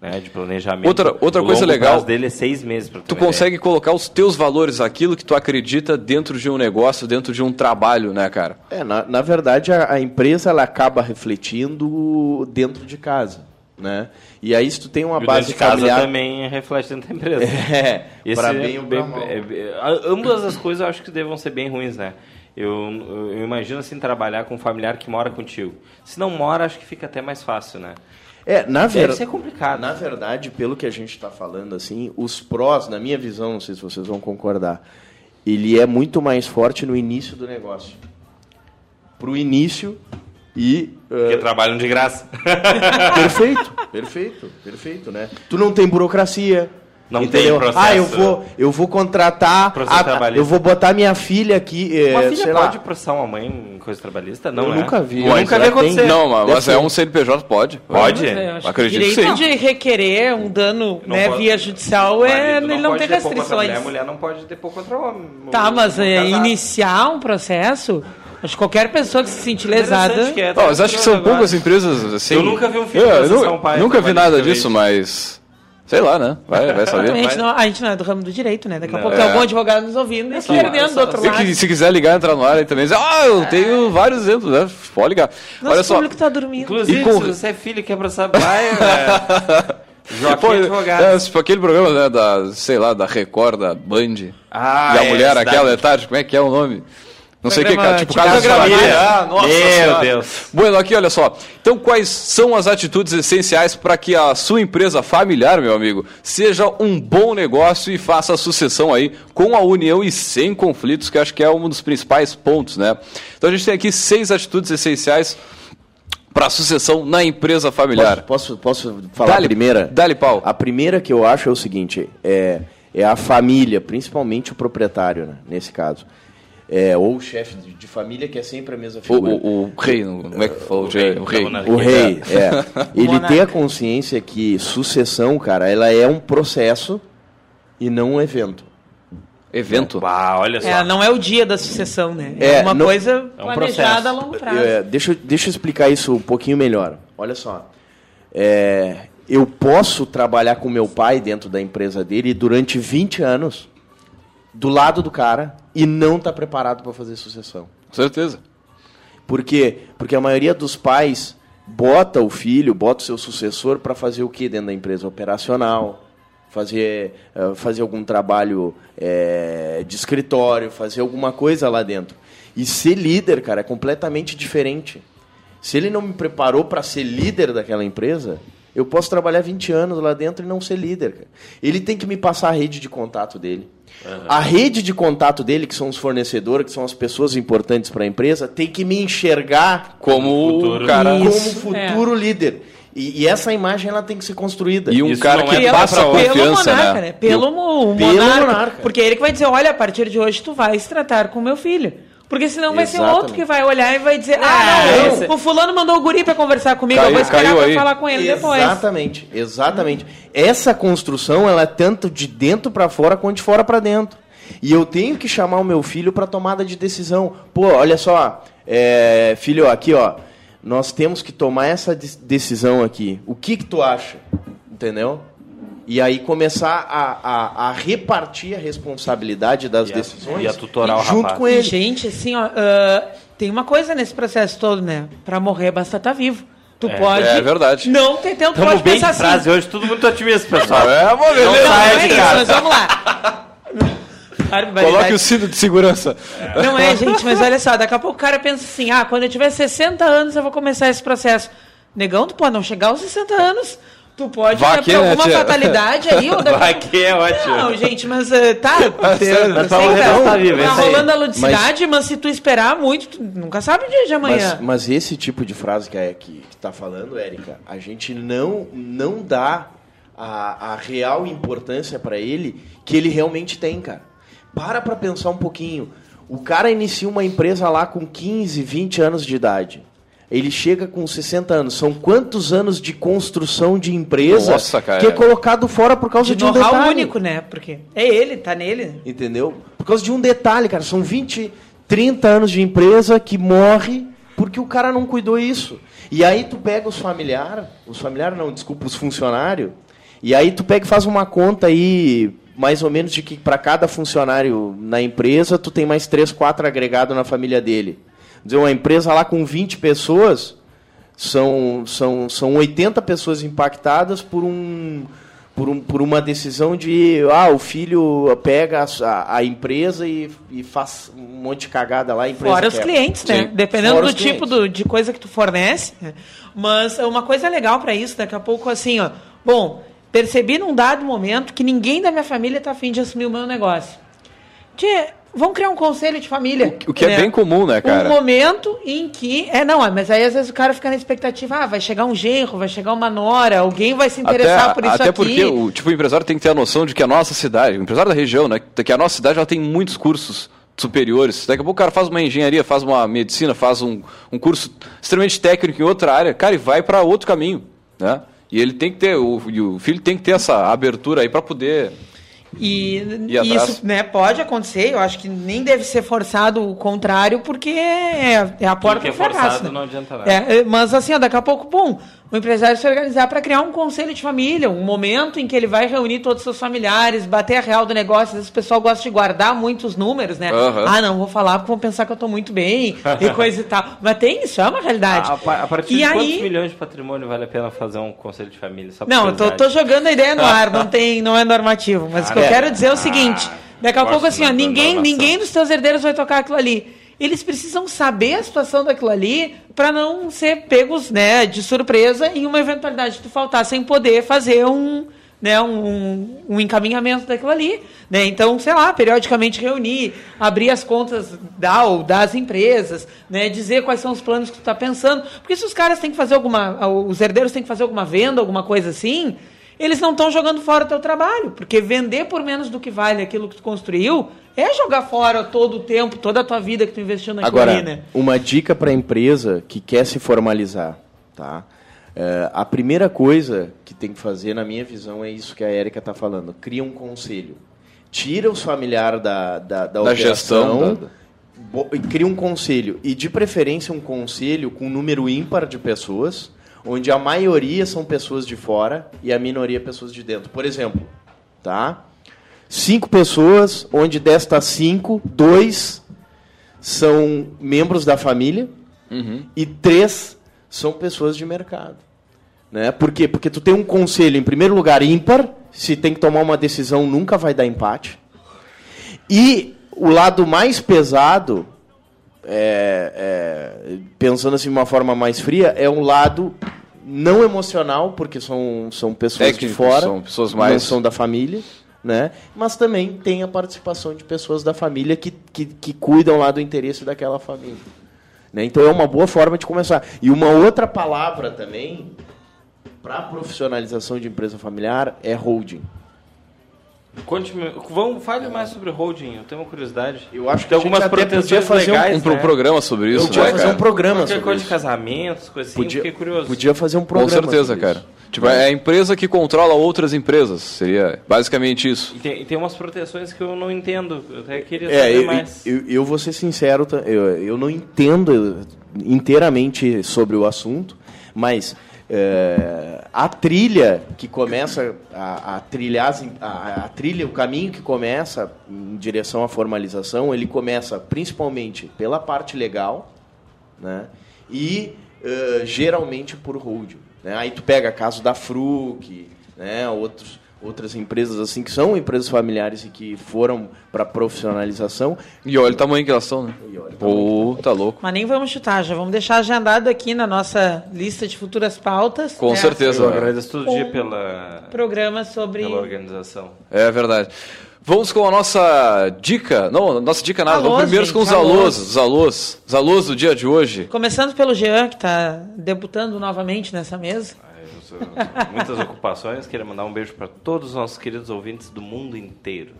né, de planejamento. Outra, outra coisa legal. dele é seis meses Tu consegue ideia. colocar os teus valores, aquilo que tu acredita dentro de um negócio, dentro de um trabalho, né, cara? É, na, na verdade, a, a empresa ela acaba refletindo dentro de casa. Né? E aí se tu tem uma e base casa familiar... também reflete dentro da empresa. É, para bem é, ou para mal. É, é, ambas as coisas eu acho que devam ser bem ruins, né? Eu, eu imagino assim trabalhar com um familiar que mora contigo. Se não mora, acho que fica até mais fácil, né? É, na verdade. Deve ser complicado. Na verdade, pelo que a gente está falando, assim, os prós, na minha visão, não sei se vocês vão concordar, ele é muito mais forte no início do negócio. Para o início, e, uh... Porque trabalham de graça. perfeito, perfeito, perfeito, né? Tu não tem burocracia. Não entendeu? tem processo. Ah, eu vou, eu vou contratar, a, eu vou botar minha filha aqui, uma é, filha pode lá. processar uma mãe em coisa trabalhista? Não, eu né? nunca vi. Eu nunca vi acontecer. Não, mas, é um CNPJ pode. Pode? Acredito que sim. de requerer um dano né, pode, via judicial é ele não, tem restrições. A mulher, não pode depor contra o homem. Tá, mas é, iniciar um processo Acho que qualquer pessoa que se sentir lesada. Que é, oh, mas acho que são poucas empresas assim. Eu nunca vi um filme eu, eu, um pai. Nunca vi nada disso, mas. Sei lá, né? Vai, vai saber. a, gente não, a gente não é do ramo do direito, né? Daqui a pouco é. tem algum advogado nos ouvindo e perdendo do outro se, lado. Se quiser ligar, entrar no ar aí também, dizer, ah, eu tenho vários exemplos, né? Pode ligar. Nosso Olha só. público tá dormindo. Inclusive, com... se você é filho e quer processar pai, Joaquim Pô, Advogado. É, tipo aquele programa, né, da, sei lá, da Record, da Band. Ah, e a mulher, aquela, é tarde, como é que é o nome? Não sei o que, tipo caso de família. Ah, nossa Meu senhora. Deus. Bueno, aqui olha só. Então, quais são as atitudes essenciais para que a sua empresa familiar, meu amigo, seja um bom negócio e faça a sucessão aí com a união e sem conflitos, que acho que é um dos principais pontos, né? Então, a gente tem aqui seis atitudes essenciais para a sucessão na empresa familiar. Posso, posso, posso falar a primeira? Dale, pau. A primeira que eu acho é o seguinte, é, é a família, principalmente o proprietário, né, nesse caso é, ou o chefe de, de, família, que é sempre a mesma figura. O, o, o rei, como é que falou? O rei. O rei, o rei é. Ele tem a consciência que sucessão, cara, ela é um processo e não um evento. Evento? Ah, olha só. É, não é o dia da sucessão, né? É, é uma não, coisa é um planejada a longo prazo. É, deixa, deixa eu explicar isso um pouquinho melhor. Olha só. É, eu posso trabalhar com meu pai dentro da empresa dele durante 20 anos do lado do cara e não está preparado para fazer sucessão. Com certeza. Por quê? Porque a maioria dos pais bota o filho, bota o seu sucessor para fazer o que dentro da empresa operacional, fazer, uh, fazer algum trabalho é, de escritório, fazer alguma coisa lá dentro. E ser líder, cara, é completamente diferente. Se ele não me preparou para ser líder daquela empresa, eu posso trabalhar 20 anos lá dentro e não ser líder. Cara. Ele tem que me passar a rede de contato dele. Uhum. A rede de contato dele, que são os fornecedores, que são as pessoas importantes para a empresa, tem que me enxergar como futuro, cara, como futuro é. líder. E, e, essa imagem ela tem que ser construída. E um Isso cara que é passa confiança, pelo monarca, né? Pelo, pelo monarca, monarca. Porque é ele que vai dizer, olha, a partir de hoje tu vais tratar com meu filho. Porque senão vai ser Exatamente. outro que vai olhar e vai dizer, É, ah, não, esse- o fulano mandou o guri pra conversar comigo, eu Caiu- vou esperar aí. falar com ele depois. Exatamente, exatamente. Essa construção, ela é tanto de dentro para fora quanto de fora para dentro. E eu tenho que chamar o meu filho para tomada de decisão. Pô, olha só, é, filho, aqui ó, nós temos que tomar essa de- decisão aqui. O que que tu acha? Entendeu? E aí começar a, a, a repartir a responsabilidade das E a- decisões e a tutorar o junto rapaz. com E, ele. gente, assim, ó, ah, tem uma coisa nesse processo todo, né? Pra morrer basta estar vivo. Tu pode. é verdade. Não tem tempo, tu Estamos pode bem pensar de frase assim. hoje, tudo muito otimista, pessoal. É, uma beleza. Não, não é isso, mas vamos lá. Coloque o cinto de segurança. Não é, gente, mas olha só, daqui a pouco o cara pensa assim, ah, quando eu tiver 60 anos eu vou começar esse processo. Negão, tu pode não chegar aos 60 anos. Tu pode, Vai né, que, por né, alguma tia? fatalidade aí. Ou daqui- Vai que é ótimo. Não, gente, mas eh, tá. Mas pra tá, tá vivo, tá isso aí. rolando a ludicidade, mas... se tu esperar muito, tu nunca sabe o dia de amanhã. Mas, mas esse tipo de frase que é que está falando, Érica, a gente não não dá a, a real importância para ele que ele realmente tem, cara. Para para pensar um pouquinho. O cara inicia uma empresa lá com 15, 20 anos de idade. Ele chega com 60 anos. São quantos anos de construção de empresa Nossa, cara. que é colocado fora por causa de de, um detalhe? único, né? Porque é ele, tá nele. Entendeu? Por causa de um detalhe, cara. São 20, 30 anos de empresa que morre porque o cara não cuidou isso. E aí tu pega os familiares, os familiares não, desculpa, os funcionários, e aí tu pega e faz uma conta aí, mais ou menos, de que para cada funcionário na empresa, tu tem mais 3, 4 agregados na família dele. Dizer, uma empresa lá com 20 pessoas, são, são, são 80 pessoas impactadas por um por, um, por uma decisão de ah o filho pega a, a- empresa e, e faz um monte de cagada lá a empresa Fora os quebra. clientes, né? Sim. Dependendo Fora do os tipo do- de coisa que tu fornece. né? Mas uma coisa legal pra isso, daqui a pouco, assim, ó. Bom, percebi num dado momento que ninguém da minha família tá afim de assumir o meu negócio. Tia, vamos criar um conselho de família. O que é bem comum, né, cara? Um momento em que. É, não, mas aí às vezes o cara fica na expectativa, ah, vai chegar um genro, vai chegar uma nora, alguém vai se interessar Até, por isso até aqui. porque o, tipo, o empresário tem que ter a noção de que a nossa cidade, o empresário da região, né, que a nossa cidade ela tem muitos cursos superiores. Daqui a pouco o cara faz uma engenharia, faz uma medicina, faz um, um curso extremamente técnico em outra área, cara, e vai para outro caminho, né? E ele tem que ter, o, e o filho tem que ter essa abertura aí para poder E atrás. isso né, pode acontecer, eu acho que nem deve ser forçado o contrário, porque é, é a porta que é fracasso. forçado né? não adianta nada. É, é, mas assim, ó, daqui a pouco, bom, o empresário se organizar para criar um conselho de família, um momento em que ele vai reunir todos os seus familiares, bater a real do negócio. Às vezes o pessoal gosta de guardar muitos números, né? Aham. Ah, não, vou falar porque vão pensar que eu tô muito bem e coisa e tal. Mas tem isso, é uma realidade. A, a- a partir e de quantos aí, milhões de patrimônio vale a pena fazer um conselho de família? Não, eu tô, tô jogando a ideia no ar, não tem, não é normativo. Mas o que eu Ah, quero dizer é o Ah, seguinte: daqui a pouco, assim, ó, ninguém, ninguém dos teus herdeiros vai tocar aquilo ali. Eles precisam saber a situação daquilo ali para não ser pegos, né, de surpresa em uma eventualidade de tu faltar sem poder fazer um, né, um, um encaminhamento daquilo ali, né? Então, sei lá, periodicamente reunir, abrir as contas da ou das empresas, né, dizer quais são os planos que tu está pensando, porque se os caras têm que fazer alguma, os herdeiros têm que fazer alguma venda, alguma coisa assim, eles não estão jogando fora o teu trabalho, porque vender por menos do que vale aquilo que tu construiu é jogar fora todo o tempo, toda a tua vida que tu investiu naquilo Agora, ali, né? uma dica para a empresa que quer se formalizar, tá? É, a primeira coisa que tem que fazer, na minha visão, é isso que a Érica está falando. Cria um conselho. Tira os familiares da, da, da, Da operação, gestão, da- e cria um conselho. E, de preferência, um conselho com um número ímpar de pessoas, onde a maioria são pessoas de fora e a minoria pessoas de dentro. Por exemplo, tá? Cinco pessoas, onde destas cinco, dois são membros da família e três são pessoas de mercado. Né? Por quê? Porque tu tem um conselho, em primeiro lugar, ímpar. Se tem que tomar uma decisão, nunca vai dar empate. E o lado mais pesado, é, é, pensando assim de uma forma mais fria, é um lado não emocional, porque são, são pessoas de Técnicos, fora, são pessoas não mais- são da família, né? mas também tem a participação de pessoas da família que, que, que cuidam lá do interesse daquela família. Né? Então é uma boa forma de começar. E uma outra palavra também para profissionalização de empresa familiar é holding. Conte-me, vamos, fale mais sobre holding, eu tenho uma curiosidade. Eu acho que tem algumas podia fazer um- legais, Um pro- né? programa sobre isso, podia né, fazer cara? um programa Qualquer sobre coisa de isso. casamentos, coisas assim, Podia, fiquei curioso. podia fazer um Com programa. certeza, sobre cara. isso. Tipo, é a empresa que controla outras empresas. Seria basicamente isso. E tem, e tem umas proteções que eu não entendo, eu até queria É, saber eu, mais. eu, eu vou ser sincero, tá? eu, eu não entendo inteiramente sobre o assunto, mas é, a trilha que começa a, a trilhar, a, a trilha, o caminho que começa em direção à formalização, ele começa principalmente pela parte legal, né? E geralmente por holding. Né? Aí tu pega caso da Fruc, né? Outros, outras empresas assim que são empresas familiares e que foram para profissionalização. E olha o tamanho que elas estão, né? E olha Pô, tá louco. Mas nem vamos chutar, já vamos deixar agendado aqui na nossa lista de futuras pautas. Com né, certeza. Eu agradeço todo dia pela, Programa sobre. pela organização. É verdade. Vamos com a nossa dica. Não, nossa dica nada. Alôs, Vamos primeiro gente, com os alôs. Os alôs. Os alôs do dia de hoje. Começando pelo Jean, que está debutando novamente nessa mesa. Ai, eu sou- Muitas ocupações, queria mandar um beijo para todos os nossos queridos ouvintes do mundo inteiro.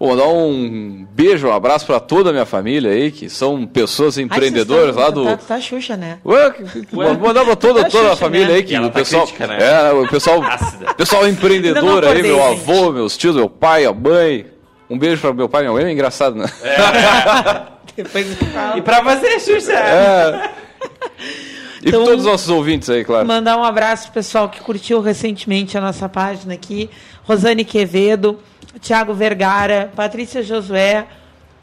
Vou mandar um beijo, um abraço para toda a minha família aí, que são pessoas Ai, empreendedoras vocês lá do. Tá, tá Xuxa, né? Ué, que- que- vou mandar pra toda, Tá toda a família né? aí, que E ela o tá pessoal. crítica, né? É, o pessoal. Ácida. pessoal empreendedor aí, meu avô, meus tios, meu pai, a mãe. Um beijo para meu pai e minha mãe, é engraçado, né? Falo. E para você, Xuxa! É. E Então- para todos os nossos ouvintes aí, claro. Mandar um abraço pro pessoal que curtiu recentemente a nossa página aqui. Rosane Quevedo, Tiago Vergara, Patrícia Josué,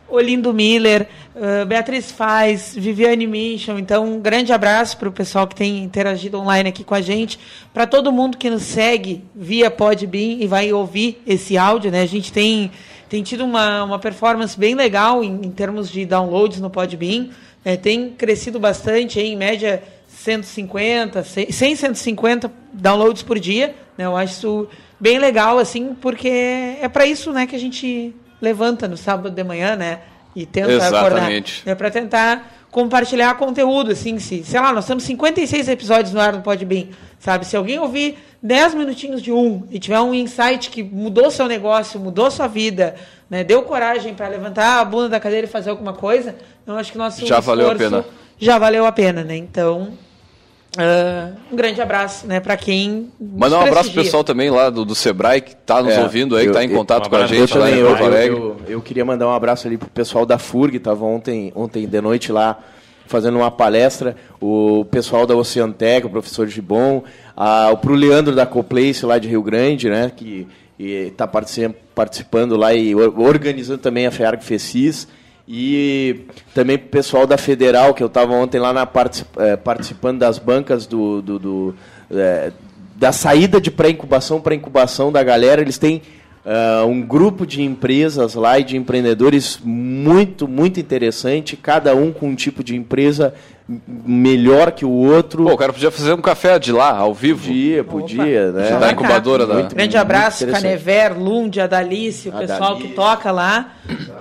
Olindo Miller, eh, Beatriz Faz, Viviane Mission. Então, um grande abraço para o pessoal que tem interagido online aqui com a gente. Para todo mundo que nos segue via Podbean e vai ouvir esse áudio, né? A gente tem, tem tido uma, uma performance bem legal em, em termos de downloads no Podbean. né? tem crescido bastante, em média 150, 100, 150 downloads por dia. Né? Eu acho isso bem legal, assim, porque é para isso né, que a gente levanta no sábado de manhã, né? E tenta Exatamente. acordar. É para tentar compartilhar conteúdo, assim, se, sei lá, nós temos 56 episódios no ar no Podbean, sabe? Se alguém ouvir 10 minutinhos de um e tiver um insight que mudou seu negócio, mudou sua vida, né, deu coragem para levantar a bunda da cadeira e fazer alguma coisa, eu acho que nosso Já valeu a pena. Já valeu a pena, né? Então, ah, um grande abraço, né, para quem Mandar um abraço pro pessoal também lá do, do Sebrae, que tá nos É, ouvindo aí, que eu- tá em contato um com a gente Eu lá em Porto Alegre. eu, eu queria mandar um abraço ali pro pessoal da FURG, estava ontem, ontem de noite lá fazendo uma palestra, o pessoal da Oceantec, o professor Gibon, a, o pro Leandro da Coplace lá de Rio Grande, né, que está participando lá e or- organizando também a FEARG FECIS, e também pro pessoal da Federal, que eu estava ontem lá na particip- eh, participando das bancas do, do, do, eh, da saída de pré-incubação para incubação da galera, eles têm ah, um grupo de empresas lá e de empreendedores muito, muito interessante, cada um com um tipo de empresa melhor que o outro. Pô, o cara podia fazer um café de lá, ao vivo. podia, podia, né? Da incubadora da- Muito- Grande muito abraço. Canever, Lund, Adalice, o A pessoal que toca lá,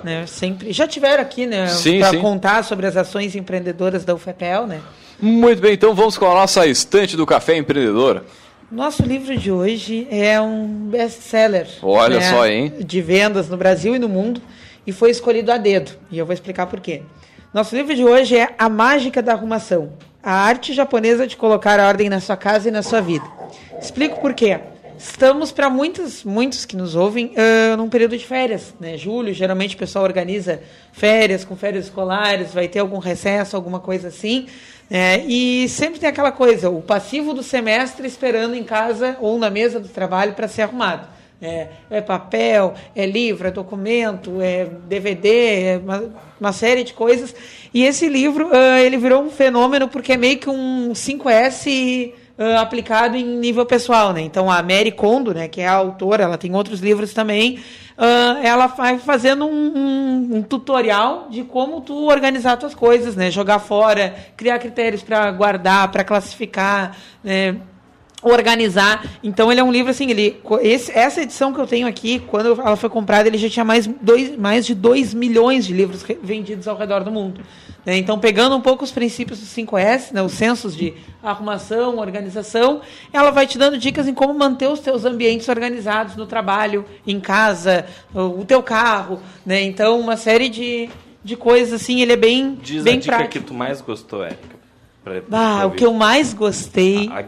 né? Sempre já tiveram aqui, né? Para contar sobre as ações empreendedoras da UFPEL, né? Muito bem, então vamos com a nossa estante do café empreendedor. Nosso livro de hoje é um best-seller. Olha né, só, hein? De vendas no Brasil e no mundo e foi escolhido a dedo. E eu vou explicar por quê. Nosso livro de hoje é A Mágica da Arrumação. A arte japonesa de colocar a ordem na sua casa e na sua vida. Explico por quê. Estamos para muitos, muitos que nos ouvem ah, num período de férias, né? Julho, geralmente o pessoal organiza férias com férias escolares, vai ter algum recesso, alguma coisa assim. Né? e sempre tem aquela coisa, o passivo do semestre esperando em casa ou na mesa do trabalho para ser arrumado. É, é papel, é livro, é documento, é DVD, é uma, uma série de coisas. E esse livro, ah, ele virou um fenômeno porque é meio que um 5S ah, aplicado em nível pessoal, né? Então a Mary Kondo, né, que é a autora, ela tem outros livros também, ah, ela vai fazendo um, um- um tutorial de como tu organizar tuas coisas, né? Jogar fora, criar critérios para guardar, para classificar, né? organizar. Então ele é um livro assim, ele esse- essa edição que eu tenho aqui, quando ela foi comprada, ele já tinha mais, dois, mais de 2 milhões de livros vendidos ao redor do mundo. Né? Então, pegando um pouco os princípios do 5S, né? os sensos de arrumação, organização, ela vai te dando dicas em como manter os teus ambientes organizados no trabalho, em casa, o teu carro. Né? Então, uma série de, de coisas assim, ele é bem, Diz bem a dica prático. que tu mais gostou, Érica. pra- pra Ah, o que eu mais gostei A-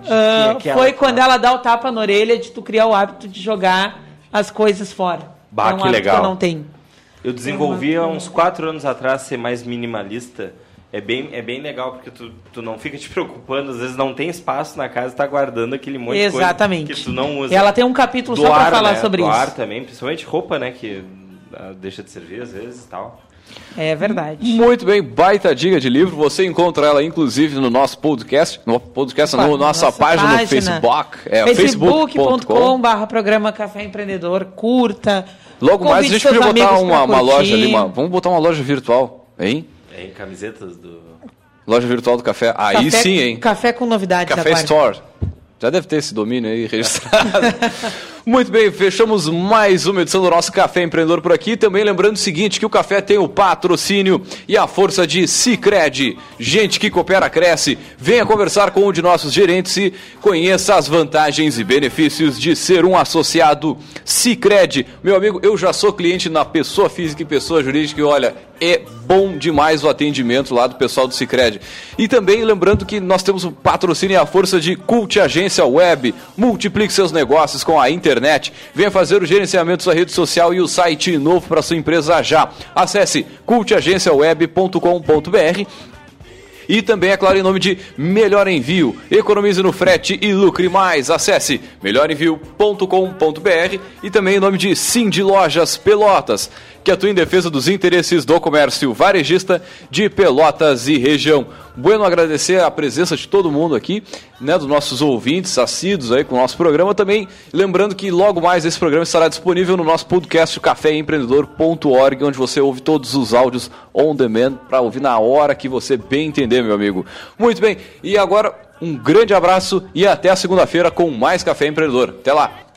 a que foi ela- quando ela dá o tapa na orelha de tu criar o hábito de jogar as coisas fora. Bah, é um que legal. que eu não tenho. Eu desenvolvi há uns quatro anos atrás ser mais minimalista. É bem, é bem legal, porque tu, tu não fica te preocupando, às vezes não tem espaço na casa e tá guardando aquele monte Exatamente. de coisa que tu não usa. E ela tem um capítulo só pra falar né? sobre Doar isso. também, principalmente roupa, né, que ah, deixa de servir às vezes e tal. É verdade. Muito bem, baita dica de livro. Você encontra ela, inclusive, no nosso podcast. No podcast, Opa, no nossa, nossa página, no página. Facebook. É, facebook.com barra programa Café Empreendedor, curta. Logo mais a gente podia botar uma, uma loja ali. uma- vamos botar uma loja virtual, hein? É, em camisetas do. Loja virtual do café. Aí Café- sim, hein? Café com novidades Café agora. Store. Já deve ter esse domínio aí registrado. Muito bem, fechamos mais uma edição do nosso Café Empreendedor por aqui. Também lembrando o seguinte, que o café tem o patrocínio e a força de Cicred. Gente que coopera, cresce. Venha conversar com um de nossos gerentes e conheça as vantagens e benefícios de ser um associado Cicred. Meu amigo, eu já sou cliente na pessoa física e pessoa jurídica e olha, é bom demais o atendimento lá do pessoal do Cicred. E também lembrando que nós temos o patrocínio e a força de Cult Agência Web. Multiplique seus negócios com a internet. Venha fazer o gerenciamento da sua rede social e o site novo para sua empresa já. Acesse cultagenciaweb.com.br e também, é claro, em nome de Melhor Envio. Economize no frete e lucre mais. Acesse melhorenvio.com.br e também em nome de Sim de Lojas Pelotas, que atua em defesa dos interesses do comércio varejista de Pelotas e região. Bueno agradecer a presença de todo mundo aqui, né, dos nossos ouvintes assíduos aí com o nosso programa também. Lembrando que logo mais esse programa estará disponível no nosso podcast caféempreendedor.org, onde você ouve todos os áudios on demand para ouvir na hora que você bem entender, meu amigo. Muito bem, e agora um grande abraço e até a segunda-feira com mais Café Empreendedor. Até lá!